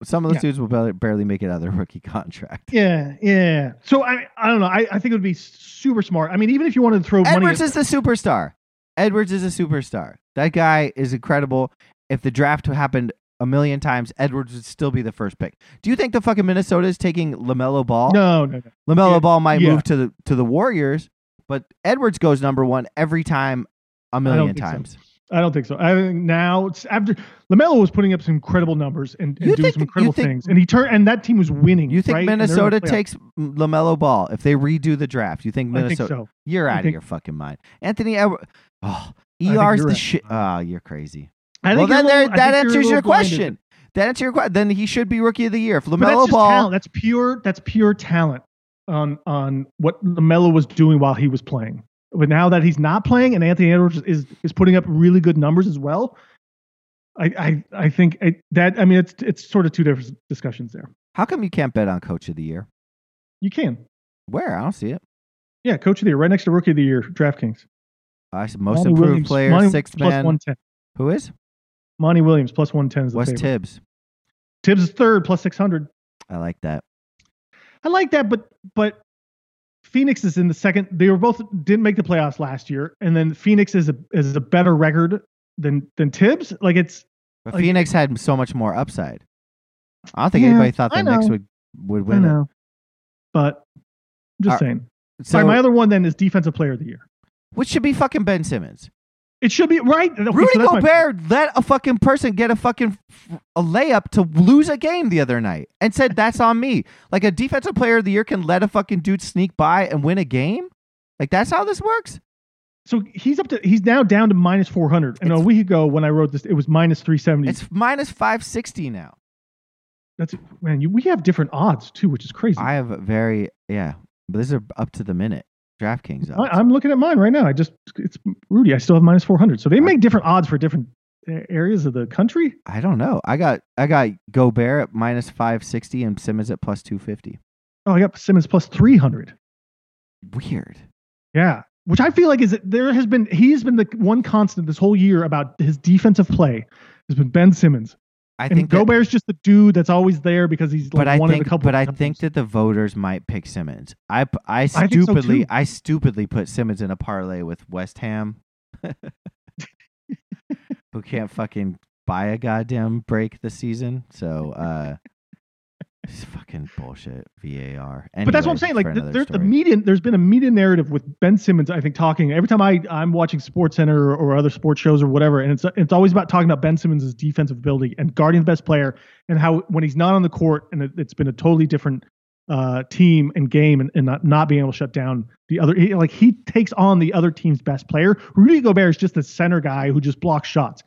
Some of those Yeah. dudes will barely, barely make it out of their rookie contract. Yeah, yeah. So I, I don't know. I, I think it would be super smart. I mean, even if you wanted to throw money, Edwards is the superstar. Edwards is a superstar. That guy is incredible. If the draft happened a million times, Edwards would still be the first pick. Do you think the fucking Minnesota is taking Lamelo Ball? no, no, no. Lamelo Yeah, Ball might yeah. move to the to the Warriors, but Edwards goes number one every time, a million times. so. I don't think so. I think now it's after Lamelo was putting up some incredible numbers and, and doing think- some incredible think- things, and he turned and that team was winning. You think right? And they're in the Minnesota takes Lamelo Ball if they redo the draft? You think I think Minnesota? so. You're I out of your fucking mind. Anthony. Oh, think ER's you're the shit. Oh, you're crazy. I well, think then little- that think answers your question. That answers your question. Then he should be rookie of the year. If Lamelo Ball, talent. That's pure. That's pure talent on on what Lamelo was doing while he was playing. But now that he's not playing, and Anthony Edwards is is putting up really good numbers as well, I I, I think it, that I mean it's it's sort of two different discussions there. how come you can't bet on Coach of the Year? You can, Where I don't see it. yeah, Coach of the Year, right next to Rookie of the Year, DraftKings. I see most Monty improved Williams- player, Monty sixth plus man. 110. Who is? Monty Williams plus one ten is the What's favorite. Thibs? Thibs is third plus six hundred. I like that. I like that, but but Phoenix is in the second. They were both didn't make the playoffs last year, and then Phoenix is a is a better record than than Thibs. Like it's But Like- Phoenix had so much more upside. I don't think Yeah, anybody thought the Knicks would would win it. but I'm just saying. So, right, my other one then is defensive player of the year. which should be fucking Ben Simmons. It should be right. Okay, Rudy so that's my- Gobert let a fucking person get a fucking a layup to lose a game the other night and said that's on me. Like a defensive player of the year can let a fucking dude sneak by and win a game. Like that's how this works. So he's up to he's now down to minus 400. And a week ago when I wrote this, it was minus 370. It's minus 560 now. That's man, you, we have different odds too, which is crazy. I have a very yeah, but these are up to the minute. DraftKings odds. I, am looking at mine right now. I just it's Rudy. I still have minus 400. So they make different odds for different areas of the country. I don't know. I got I got Gobert at minus 560 and Simmons at plus 250. Oh, I got Simmons plus 300. Weird. Yeah, which I feel like is that there has been he's been the one constant this whole year about his defensive play has been Ben Simmons. I and think that, Gobert's just the dude that's always there because he's like but I one think in a couple. but I of think that the voters might pick Simmons. I I so, stupidly too. I stupidly put Simmons in a parlay with West Ham. Who can't fucking buy a goddamn break this season. So uh it's fucking bullshit VAR. But that's what I'm saying. Like, there's the media. There's been a media narrative with Ben Simmons. I think talking every time I I'm watching Sports Center or, or other sports shows or whatever, and it's it's always about talking about Ben Simmons' defensive ability and guarding the best player, and how when he's not on the court, and it, it's been a totally different uh, team and game, and, and not not being able to shut down the other. He, like he takes on the other team's best player. Rudy Gobert is just the center guy who just blocks shots.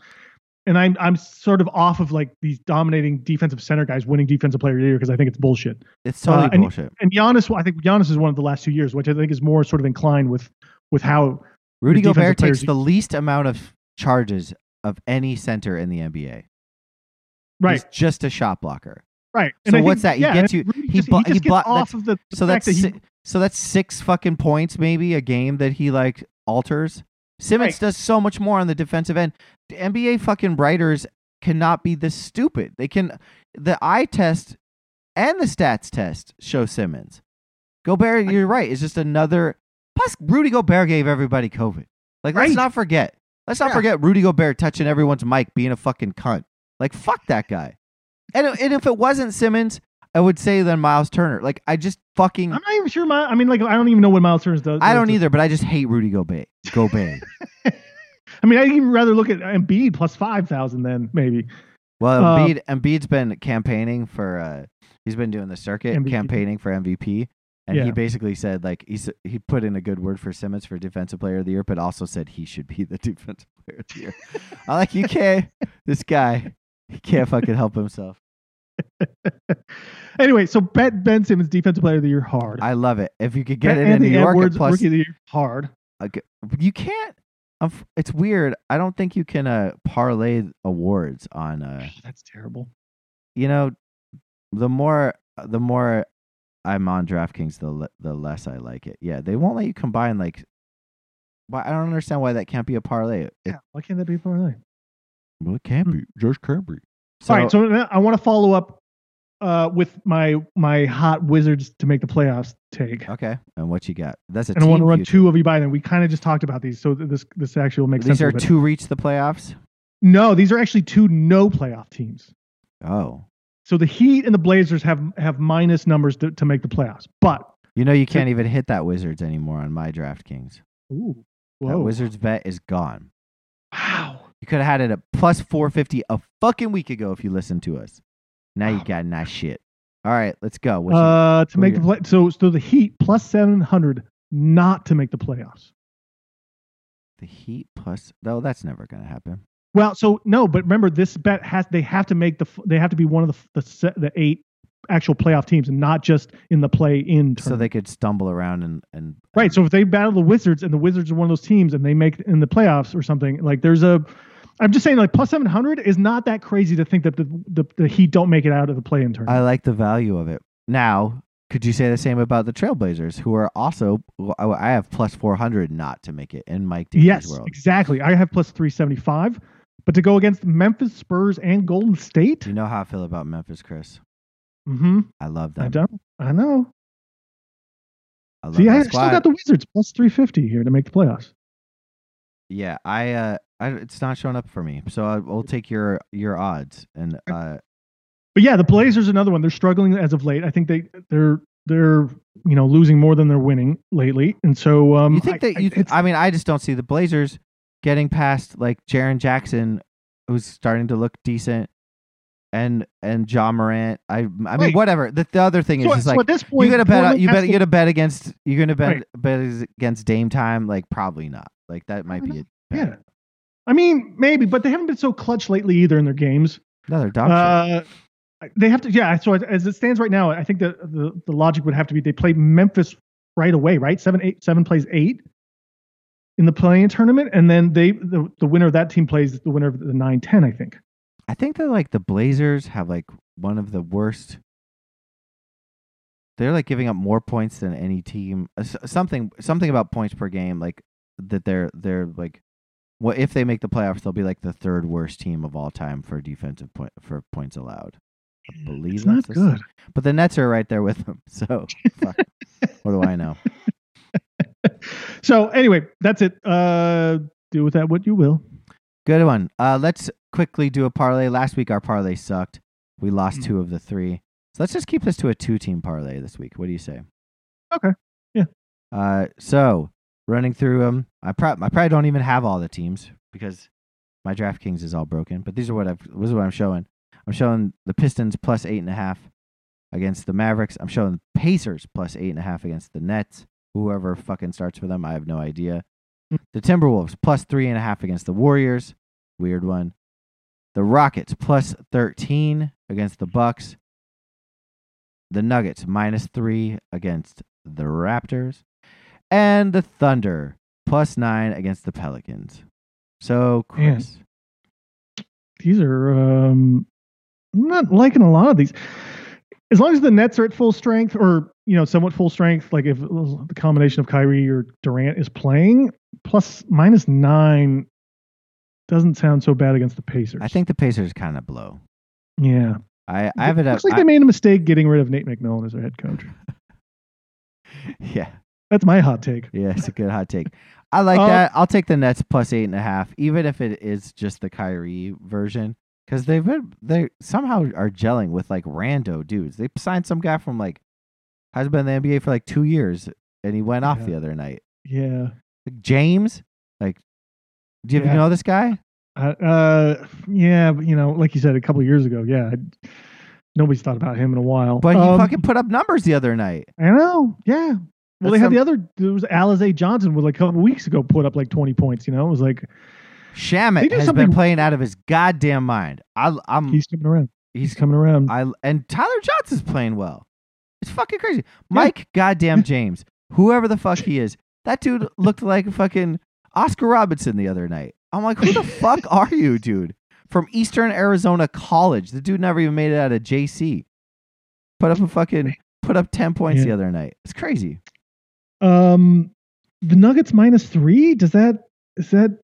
And I'm I'm sort of off of like these dominating defensive center guys winning defensive player of the year because I think it's bullshit. It's totally uh, and- bullshit. And Giannis, I think Giannis is one of the last two years, which I think is more sort of inclined with with how Rudy Gobert takes the least amount of charges of any center in the NBA. right, He's just a shot blocker. right. So what's think- that? He yeah, gets you- he just, he he gets blo- off of the, the So that's that si- so that's six fucking points maybe a game that he like alters. Simmons Right. does so much more on the defensive end. The NBA fucking writers cannot be this stupid. They can the eye test and the stats test show Simmons. Gobert, you're right. It's just another. Plus, Rudy Gobert gave everybody COVID. Like, let's Right. not forget. Let's not Yeah. forget Rudy Gobert touching everyone's mic, being a fucking cunt. Like, fuck that guy. And, and if it wasn't Simmons, I would say then Miles Turner. Like, I just fucking. I'm not even sure. My, I mean, like I don't even know what Miles Turner does. I don't either, but I just hate Rudy Gobert. Gobert. I mean, I'd even rather look at Embiid plus five thousand than maybe. Well, Uh, Embiid, Embiid's been campaigning for. Uh, he's been doing the circuit, MVP. campaigning for MVP, and Yeah. he basically said like he he put in a good word for Simmons for defensive player of the year, but also said he should be the defensive player of the year. I'm like, you can't. This guy, he can't fucking help himself. anyway, so bet Ben Simmons defensive player of the year hard. I love it. If you could get Bet it in New York Edwards plus, rookie of the year hard. like, you can't. It's weird. I don't think you can uh, parlay awards on. Uh, That's terrible. you know, the more the more I'm on DraftKings, the le- the less I like it. Yeah, they won't let you combine like. Why I don't understand why that can't be a parlay. It, Yeah, why can't that be parlay? well, it can be. Josh can be. So, All right, so I want to follow up uh, with my my hot Wizards to make the playoffs take, okay, and what you got? That's a and I want to run future. two of you by them. We kind of just talked about these, so th- this this actually will make sense. These are two reach the playoffs. No, these are actually two no playoff teams. Oh, So the Heat and the Blazers have have minus numbers to, to make the playoffs, but you know you can't even hit that Wizards anymore on my DraftKings. ooh, That Wizards bet is gone. wow. You could have had it at plus 450 a fucking week ago if you listened to us. Now you Wow. got nice shit. All right, let's go. What you- Uh, to make the play, so so the Heat plus seven hundred not to make the playoffs. The Heat plus. No, that's never gonna happen. Well, so no, but remember this bet has they have to make the they have to be one of the the the eight actual playoff teams and not just in the play in. So they could stumble around and and right. So if they battle the Wizards and the Wizards are one of those teams and they make in the playoffs or something like there's a. I'm just saying like plus seven hundred is not that crazy to think that the, the the Heat don't make it out of the play in tournament. I like the value of it. Now, could you say the same about the Trailblazers, who are also? I have plus four hundred not to make it in Mike Dickey's yes, world. exactly. I have plus three seventy five, but to go against Memphis, Spurs, and Golden State. You know how I feel about Memphis, Chris? Mm-hmm. I love them. I don't. I know. I love See, I still got the Wizards plus 350 here to make the playoffs. Yeah, I uh, I, it's not showing up for me. So I, we'll take your your odds and uh, But yeah, the Blazers another one. They're struggling as of late. I think they they're they're you know losing more than they're winning lately, and so um, you think I, that you? I, I mean, I just don't see the Blazers getting past like Jaren Jackson, who's starting to look decent. and and Ja Morant. I I mean Right. whatever. The, the other thing is So, just so like at this point, you're gonna bet you bet to- you gonna bet against you're gonna bet Right. bet against Dame time like probably not like that might be it. Yeah. I mean, maybe, but they haven't been so clutch lately either in their games. Another dog shit. Uh, they have to, yeah. So as- it stands right now, I think the, the the logic would have to be they play Memphis right away, right? Seven, eight, seven plays eight in the playing tournament, and then they the, the winner of that team plays the winner of the nine ten. I think. I think that like the Blazers have like one of the worst. They're like giving up more points than any team. Something something about points per game, like that they're they're like, what if they make the playoffs? They'll be like the third worst team of all time for defensive point for points allowed. I believe It's that's not good. But the Nets are right there with them. So fuck. what do I know? So anyway, that's it. Uh, do with that what you will. Good one. Uh, let's quickly do a parlay. Last week our parlay sucked. We lost Mm. two of the three. So let's just keep this to a two-team parlay this week. What do you say? Okay. Yeah. Uh, so running through them, I, pro- I probably don't even have all the teams because my DraftKings is all broken. But these are what I've. This is what I'm showing. I'm showing the Pistons plus eight and a half against the Mavericks. I'm showing the Pacers plus eight and a half against the Nets. Whoever fucking starts for them, I have no idea. The Timberwolves plus three and a half against the Warriors. Weird one. The Rockets plus 13 against the Bucks. The Nuggets minus three against the Raptors. And the Thunder plus nine against the Pelicans. So, Man. Chris. These are um, I'm not liking a lot of these. As long as the Nets are at full strength, or you know, somewhat full strength, like if the combination of Kyrie or Durant is playing, plus minus nine doesn't sound so bad against the Pacers. I think the Pacers kind of blow. yeah. I, I have it Looks at. like they made a mistake getting rid of Nate McMillan as their head coach. yeah. That's my hot take. Yeah, it's a good hot take. I like Uh, that. I'll take the Nets plus eight and a half, even if it is just the Kyrie version, because they've been they somehow are gelling with like rando dudes. They signed some guy from like has been in the NBA for like two years, and he went off Yeah. the other night. Yeah. Like James, like, do you Yeah. know this guy? Uh, uh, yeah, but you know, like you said a couple of years ago, yeah, I, nobody's thought about him in a while. But he Um, fucking put up numbers the other night. I know, yeah. Well, That's they had some- the other. There was Alize Johnson with like a couple weeks ago put up like twenty points. You know, it was like Shamet has something- been playing out of his goddamn mind. I, I'm he's coming around. He's he's coming around. I and Tyler Johnson's playing well. It's fucking crazy. Mike goddamn James, whoever the fuck he is, that dude looked like fucking Oscar Robinson the other night. I'm like, who the fuck are you, dude? From Eastern Arizona College. The dude never even made it out of JC. Put up a fucking put up ten points Yeah. the other night. It's crazy. Um, the Nuggets minus three. Does that is that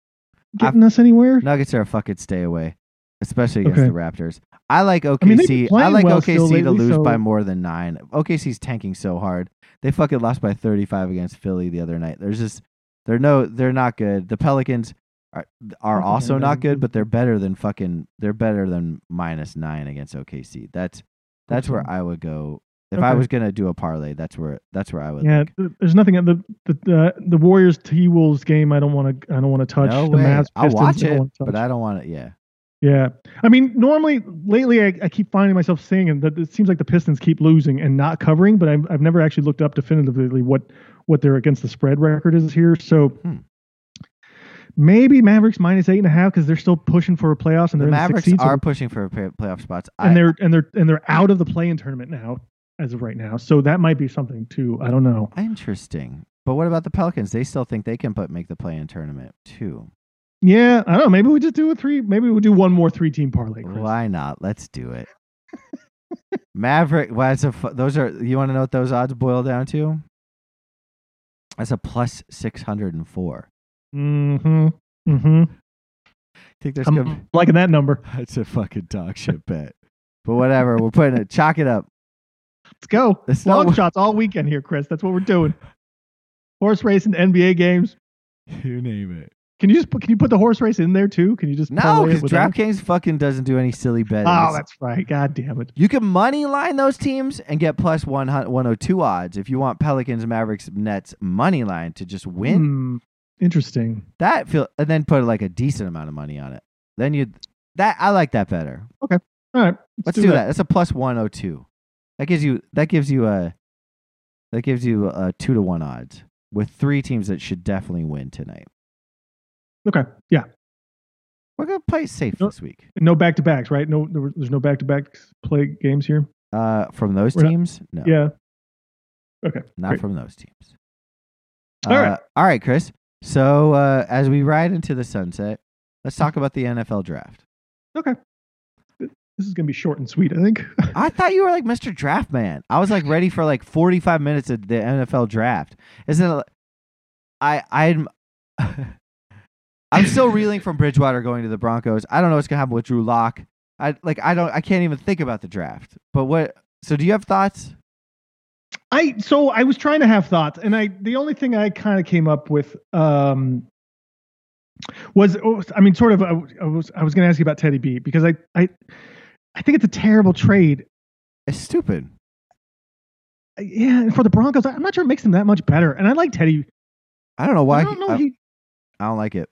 getting us anywhere? Nuggets are a fucking stay away, especially against Okay. the Raptors. I like OKC. I, mean, playing like well OKC still to lately, lose so- by more than nine. OKC's tanking so hard. They fucking lost by 35 against Philly the other night. There's just they're no they're not good. The Pelicans are are also not good, but they're better than fucking they're better than minus nine against OKC. That's that's where I would go. If I was gonna do a parlay, that's where that's where I would. Yeah, look. there's nothing the the the, the Warriors T Wolves game. I don't want to. I don't want to touch No the way. Mavs. I'll watch it, wanna but. I don't want it. Yeah. Yeah, I mean, normally lately I, I keep finding myself saying that it seems like the Pistons keep losing and not covering, but I've, I've never actually looked up definitively what what their against the spread record is here. So Hmm. maybe Mavericks minus eight and a half because they're still pushing for a playoffs and The they're Mavericks the six seed, so- are pushing for playoff spots. I, and they're and they're and they're out of the play-in tournament now as of right now. So that might be something too. I don't know. Interesting. But what about the Pelicans? They still think they can put make the play in tournament too. Yeah, I don't know. Maybe we just do a three. Maybe we'll do one more three-team parlay. Chris. Why not? Let's do it. Maverick. Well, that's a fu- those are. You want to know what those odds boil down to? That's a plus six hundred and four. Mm-hmm. Mm-hmm. I think there's gonna. Be, I'm liking that number. that's a fucking dog shit bet. But whatever, we're putting it. Chalk it up. Let's go. Long not- shots all weekend here, Chris. That's what we're doing. Horse racing, and NBA games. You name it. Can you just put, can you put the horse race in there too? Can you just No, because? DraftKings fucking doesn't do any silly betting. Oh, that's right. God damn it. You can money line those teams and get plus 100 102 odds if you want Pelicans, Mavericks, Nets money line to just win. Hmm, interesting. That feel and then put like a decent amount of money on it. Then you that I like that better. Okay. All right, Let's, do, that. That's a plus one oh two. That gives you that gives you a that gives you a two to one odds with three teams that should definitely win tonight. Okay, yeah. We're gonna play safe No- this week. No back to backs, right? No, there- there's no back to back play games here. Uh, from those We're not- teams, no, Yeah. Okay. not great. from those teams. All Uh, right. all right, Chris. So uh, as we ride into the sunset, let's talk about the NFL draft. Okay. This is gonna be short and sweet, I think. I thought you were like Mr. Draft Man. I was like ready for like 45 minutes of the NFL draft. Isn't it? I I'm I'm still reeling from Bridgewater going to the Broncos. I don't know what's gonna happen with Drew Lock. I like I don't I can't even think about the draft. But what? So do you have thoughts? I so I was trying to have thoughts, and I the only thing I kind of came up with um was was- I mean, sort of. I, was- I was I was going to ask you about Teddy B because I I I think it's a terrible trade. It's stupid. Uh, Yeah, and for the Broncos, I'm not sure it makes them that much better. And I like Teddy. I don't know why. I don't know. I, he, I don't like it.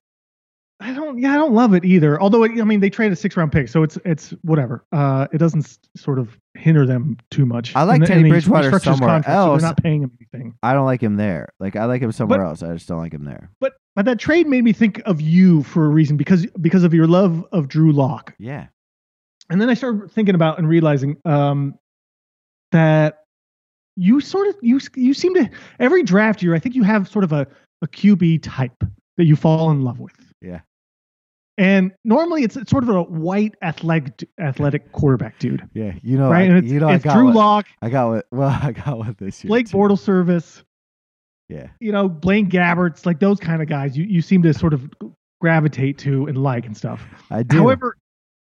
I don't. Yeah, I don't love it either. Although, I mean, they traded a six round pick, so it's it's whatever. Uh, it doesn't s- sort of hinder them too much. I like And- Teddy and Bridgewater somewhere contracts, so else. they're not paying him anything. I don't like him there. Like I like him somewhere But- else. I just don't like him there. But but that trade made me think of you for a reason because because of your love of Drew Lock. Yeah. And then I started thinking about and realizing um, that you sort of you you seem to every draft year I think you have sort of a a QB type that you fall in love with. Yeah. And normally it's, it's sort of a white athletic athletic quarterback dude, Yeah. You know. right? I, and it's, you know. it's I got Drew Lock, I got what. Well, I got what this year. Blake too. Bortles service, Yeah. you know, Blaine Gabberts, like those kind of guys. You you seem to sort of gravitate to and like and stuff. I do. However,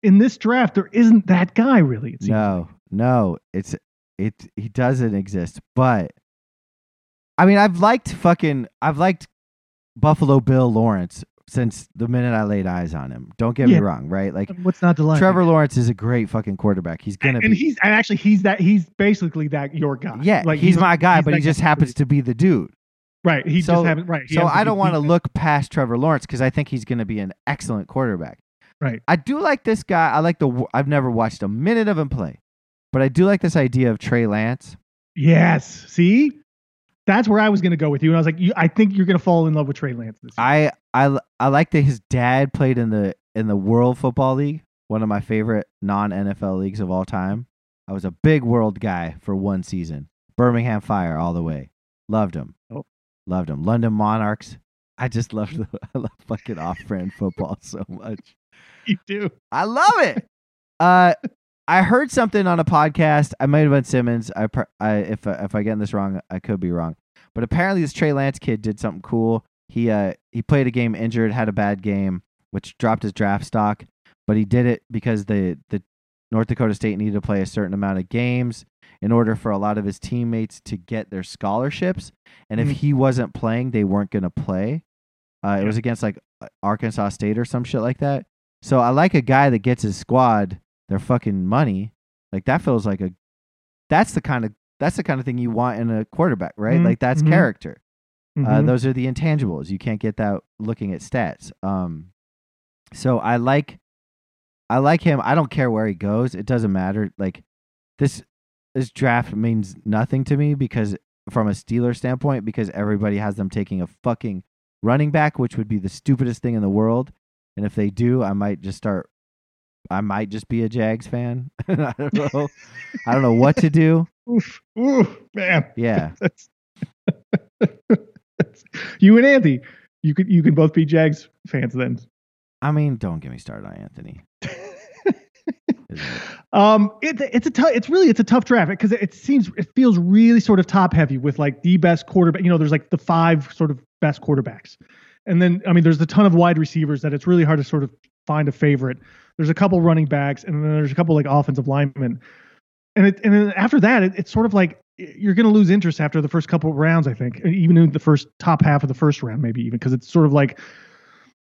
in this draft, there isn't that guy really. It seems. No, no, it's it. He doesn't exist. But I mean, I've liked fucking. I've liked Buffalo Bill Lawrence since the minute I laid eyes on him. Don't get Yeah. me wrong, right? Like What's not to like? Trevor Lawrence is a great fucking quarterback. He's gonna be and be. he's and actually he's that he's basically that your guy. yeah, like he's, my guy, he's but he just happens to be the dude. right. He So- just right. he So I don't want to look past Trevor Lawrence because I think he's going to be an excellent quarterback. Right. I do like this guy. I like the. I've never watched a minute of him play, but I do like this idea of Trey Lance. Yes. See, that's where I was going to go with you, and I was like, you, I think you're going to fall in love with Trey Lance this year. I I I like that his dad played in the in the World Football League, one of my favorite non NFL leagues of all time. I was a big world guy for one season. Birmingham Fire all the way. Loved him. Oh. Loved him. London Monarchs. I just love the I love fucking off brand football so much. You do. I love it. Uh, I heard something on a podcast. I might have been Simmons. I, I if I- if I get this wrong, I could be wrong. But apparently, this Trey Lance kid did something cool. He uh he played a game injured, had a bad game, which dropped his draft stock. But he did it because the the North Dakota State needed to play a certain amount of games in order for a lot of his teammates to get their scholarships. And if Mhm. he wasn't playing, they weren't going to play. Uh, it was against like Arkansas State or some shit like that. So I like a guy that gets his squad their fucking money. Like that feels like a that's the kind of that's the kind of thing you want in a quarterback, right? Mhm, Like that's mhm. character. Uh, Mhm. those are the intangibles. You can't get that looking at stats. Um, so I like, I like him. I don't care where he goes. It doesn't matter. Like this, this draft means nothing to me because from a Steeler standpoint, because everybody has them taking a fucking running back, which would be the stupidest thing in the world. And if they do, I might just start. I might just be a Jags fan. I don't know. I don't know what to do. Oof, oof, man. Yeah. That's, that's- you and Andy, you could you can both be Jags fans then. I mean, don't get me started on Anthony. It? Um, it, it's a tough. It's really it's a tough draft because it, it seems it feels really sort of top heavy with like the best quarterback. You know, there's like the five sort of best quarterbacks, and then I mean, there's a ton of wide receivers that it's really hard to sort of find a favorite. There's a couple running backs, and then there's a couple like offensive linemen, and it and then after that, it, it's sort of like you're going to lose interest after the first couple of rounds. I think, even in the first top half of the first round, maybe even because it's sort of like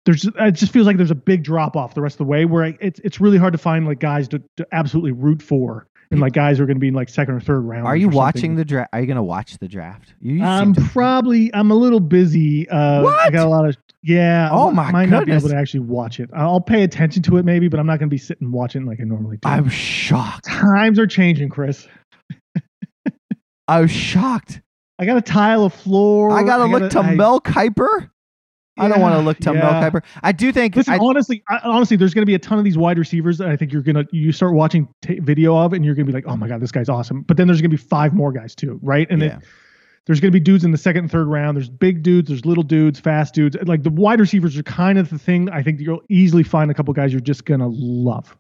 there's it just feels like there's a big drop off the rest of the way where I, it's it's really hard to find like guys to, to absolutely root for and like guys are going to be in like second or third round. Are you watching the draft? Are you gonna watch the draft? You I'm to- probably. I'm a little busy. Uh, I What? got a lot of. Yeah. Oh I my might not be able to actually watch it. I'll pay attention to it maybe, but I'm not going to be sitting watching like I normally do. I'm shocked. Times are changing, Chris. I was shocked. I got to tile a floor. I gotta look to I- Mel Kiper. I don't want to look to yeah. Mel Kiper. I do think. Listen, I, honestly, I, honestly, there's going to be a ton of these wide receivers that I think you're gonna you start watching t- video of, and you're gonna be like, oh my god, this guy's awesome. But then there's gonna be five more guys too, right? And yeah. it, there's gonna be dudes in the second and third round. There's big dudes, there's little dudes, fast dudes. Like the wide receivers are kind of the thing. I think you'll easily find a couple guys you're just gonna love.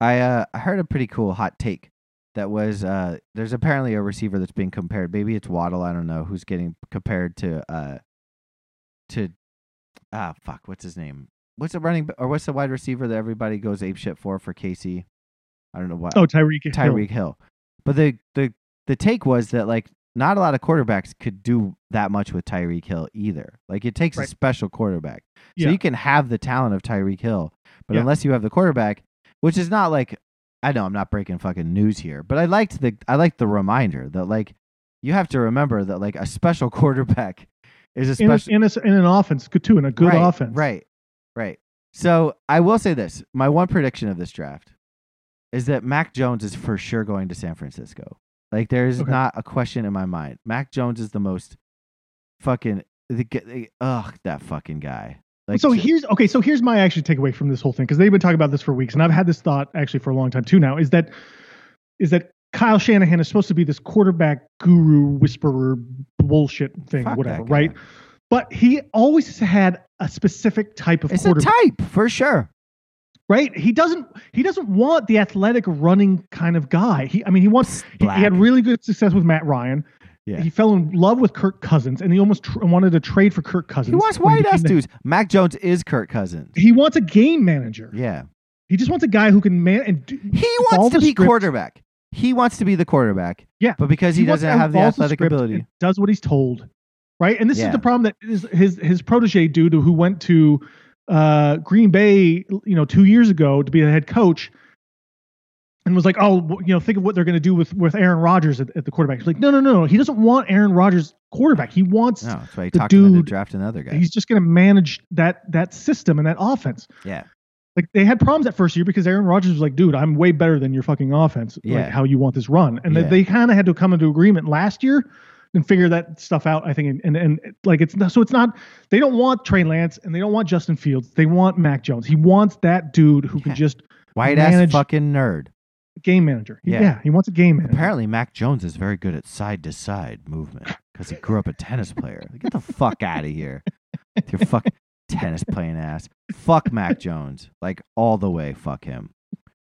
I uh, I heard a pretty cool hot take that was uh, there's apparently a receiver that's being compared. Maybe it's Waddle. I don't know who's getting compared to uh, to ah fuck what's his name? What's the running or what's the wide receiver that everybody goes ape shit for for KC? I don't know what Oh, Tyreek. Hill. Tyreek Hill. But the the the take was that like not a lot of quarterbacks could do that much with Tyreek Hill either. Like it takes a special quarterback. So you can have the talent of Tyreek Hill, but Yeah. unless you have the quarterback, which is not like I know I'm not breaking fucking news here, but I liked the I liked the reminder that like you have to remember that like a special quarterback is a In, a, in, a, in an offense, good too, in a good right, offense. Right. Right. So I will say this. My one prediction of this draft is that Mac Jones is for sure going to San Francisco. Like there's Okay. not a question in my mind. Mac Jones is the most fucking the, the ugh that fucking guy. Like so here's okay. So here's my actually takeaway from this whole thing because they've been talking about this for weeks, and I've had this thought actually for a long time too. Now is that is that Kyle Shanahan is supposed to be this quarterback guru whisperer bullshit thing, fuck whatever, right? But he always had a specific type of It's a quarterback, type for sure. right? He doesn't he doesn't want the athletic running kind of guy. He I mean he wants he, he had really good success with Matt Ryan. Yeah. He fell in love with Kirk Cousins, and he almost tr- wanted to trade for Kirk Cousins. He wants white ass dudes. Mac Jones is Kirk Cousins. He wants a game manager. Yeah. He just wants a guy who can man and do, He wants to be script. quarterback. He wants to be the quarterback. Yeah. But because he, wants doesn't have the athletic ability. does what he's told, right? And this Yeah. is the problem that his his, his protege dude who went to uh, Green Bay, you know, two years ago to be the head coach, and was like, oh, you know, think of what they're going to do with with Aaron Rodgers at, at the quarterback. He's like, no, no, no, no. He doesn't want Aaron Rodgers quarterback. He wants. No, that's why he the talked him into dude- drafting another guy. He's just going to manage that that system and that offense. Yeah. Like they had problems that first year because Aaron Rodgers was like, "Dude, I'm way better than your fucking offense. Yeah. Like how you want this run." And Yeah. they, they kind of had to come into agreement last year and figure that stuff out. I think, and and, and like it's not, so it's not. They don't want Trey Lance and they don't want Justin Fields. They want Mac Jones. He wants that dude who can just White ass fucking nerd. game manager. He- Yeah. yeah. he wants a game manager. Apparently, Mac Jones is very good at side to side movement because he grew up a tennis player. Get the fuck out of here. with Your fuck tennis playing ass. Fuck Mac Jones. Like, all the way. Fuck him.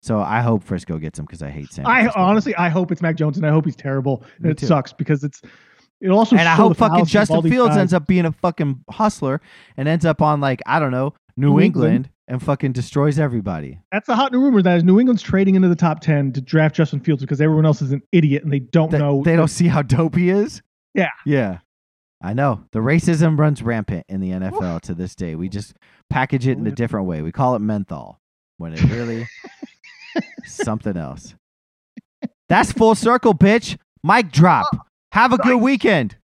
So I hope Frisco gets him because I hate San I honestly, I hope it's Mac Jones and I hope he's terrible. And Me it too. sucks because it's. It also And I hope fucking fallacy of all Justin Fields ends up being a fucking hustler and ends up on, like, I don't know, New, New England, England. and fucking destroys everybody. That's the hot new rumor that is New England's trading into the top ten to draft Justin Fields because everyone else is an idiot and they don't They, know. they don't see how dope he is. Yeah. Yeah. I know. The racism runs rampant in the NFL to this day. We just package it in a different way. We call it menthol when it really something else. That's full circle, bitch. Mic drop. Have a good Nice. weekend.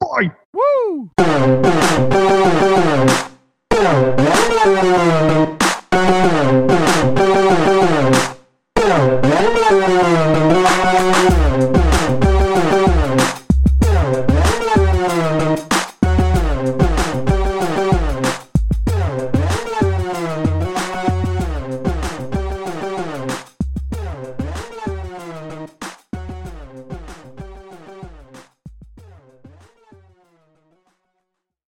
Boy, Woo!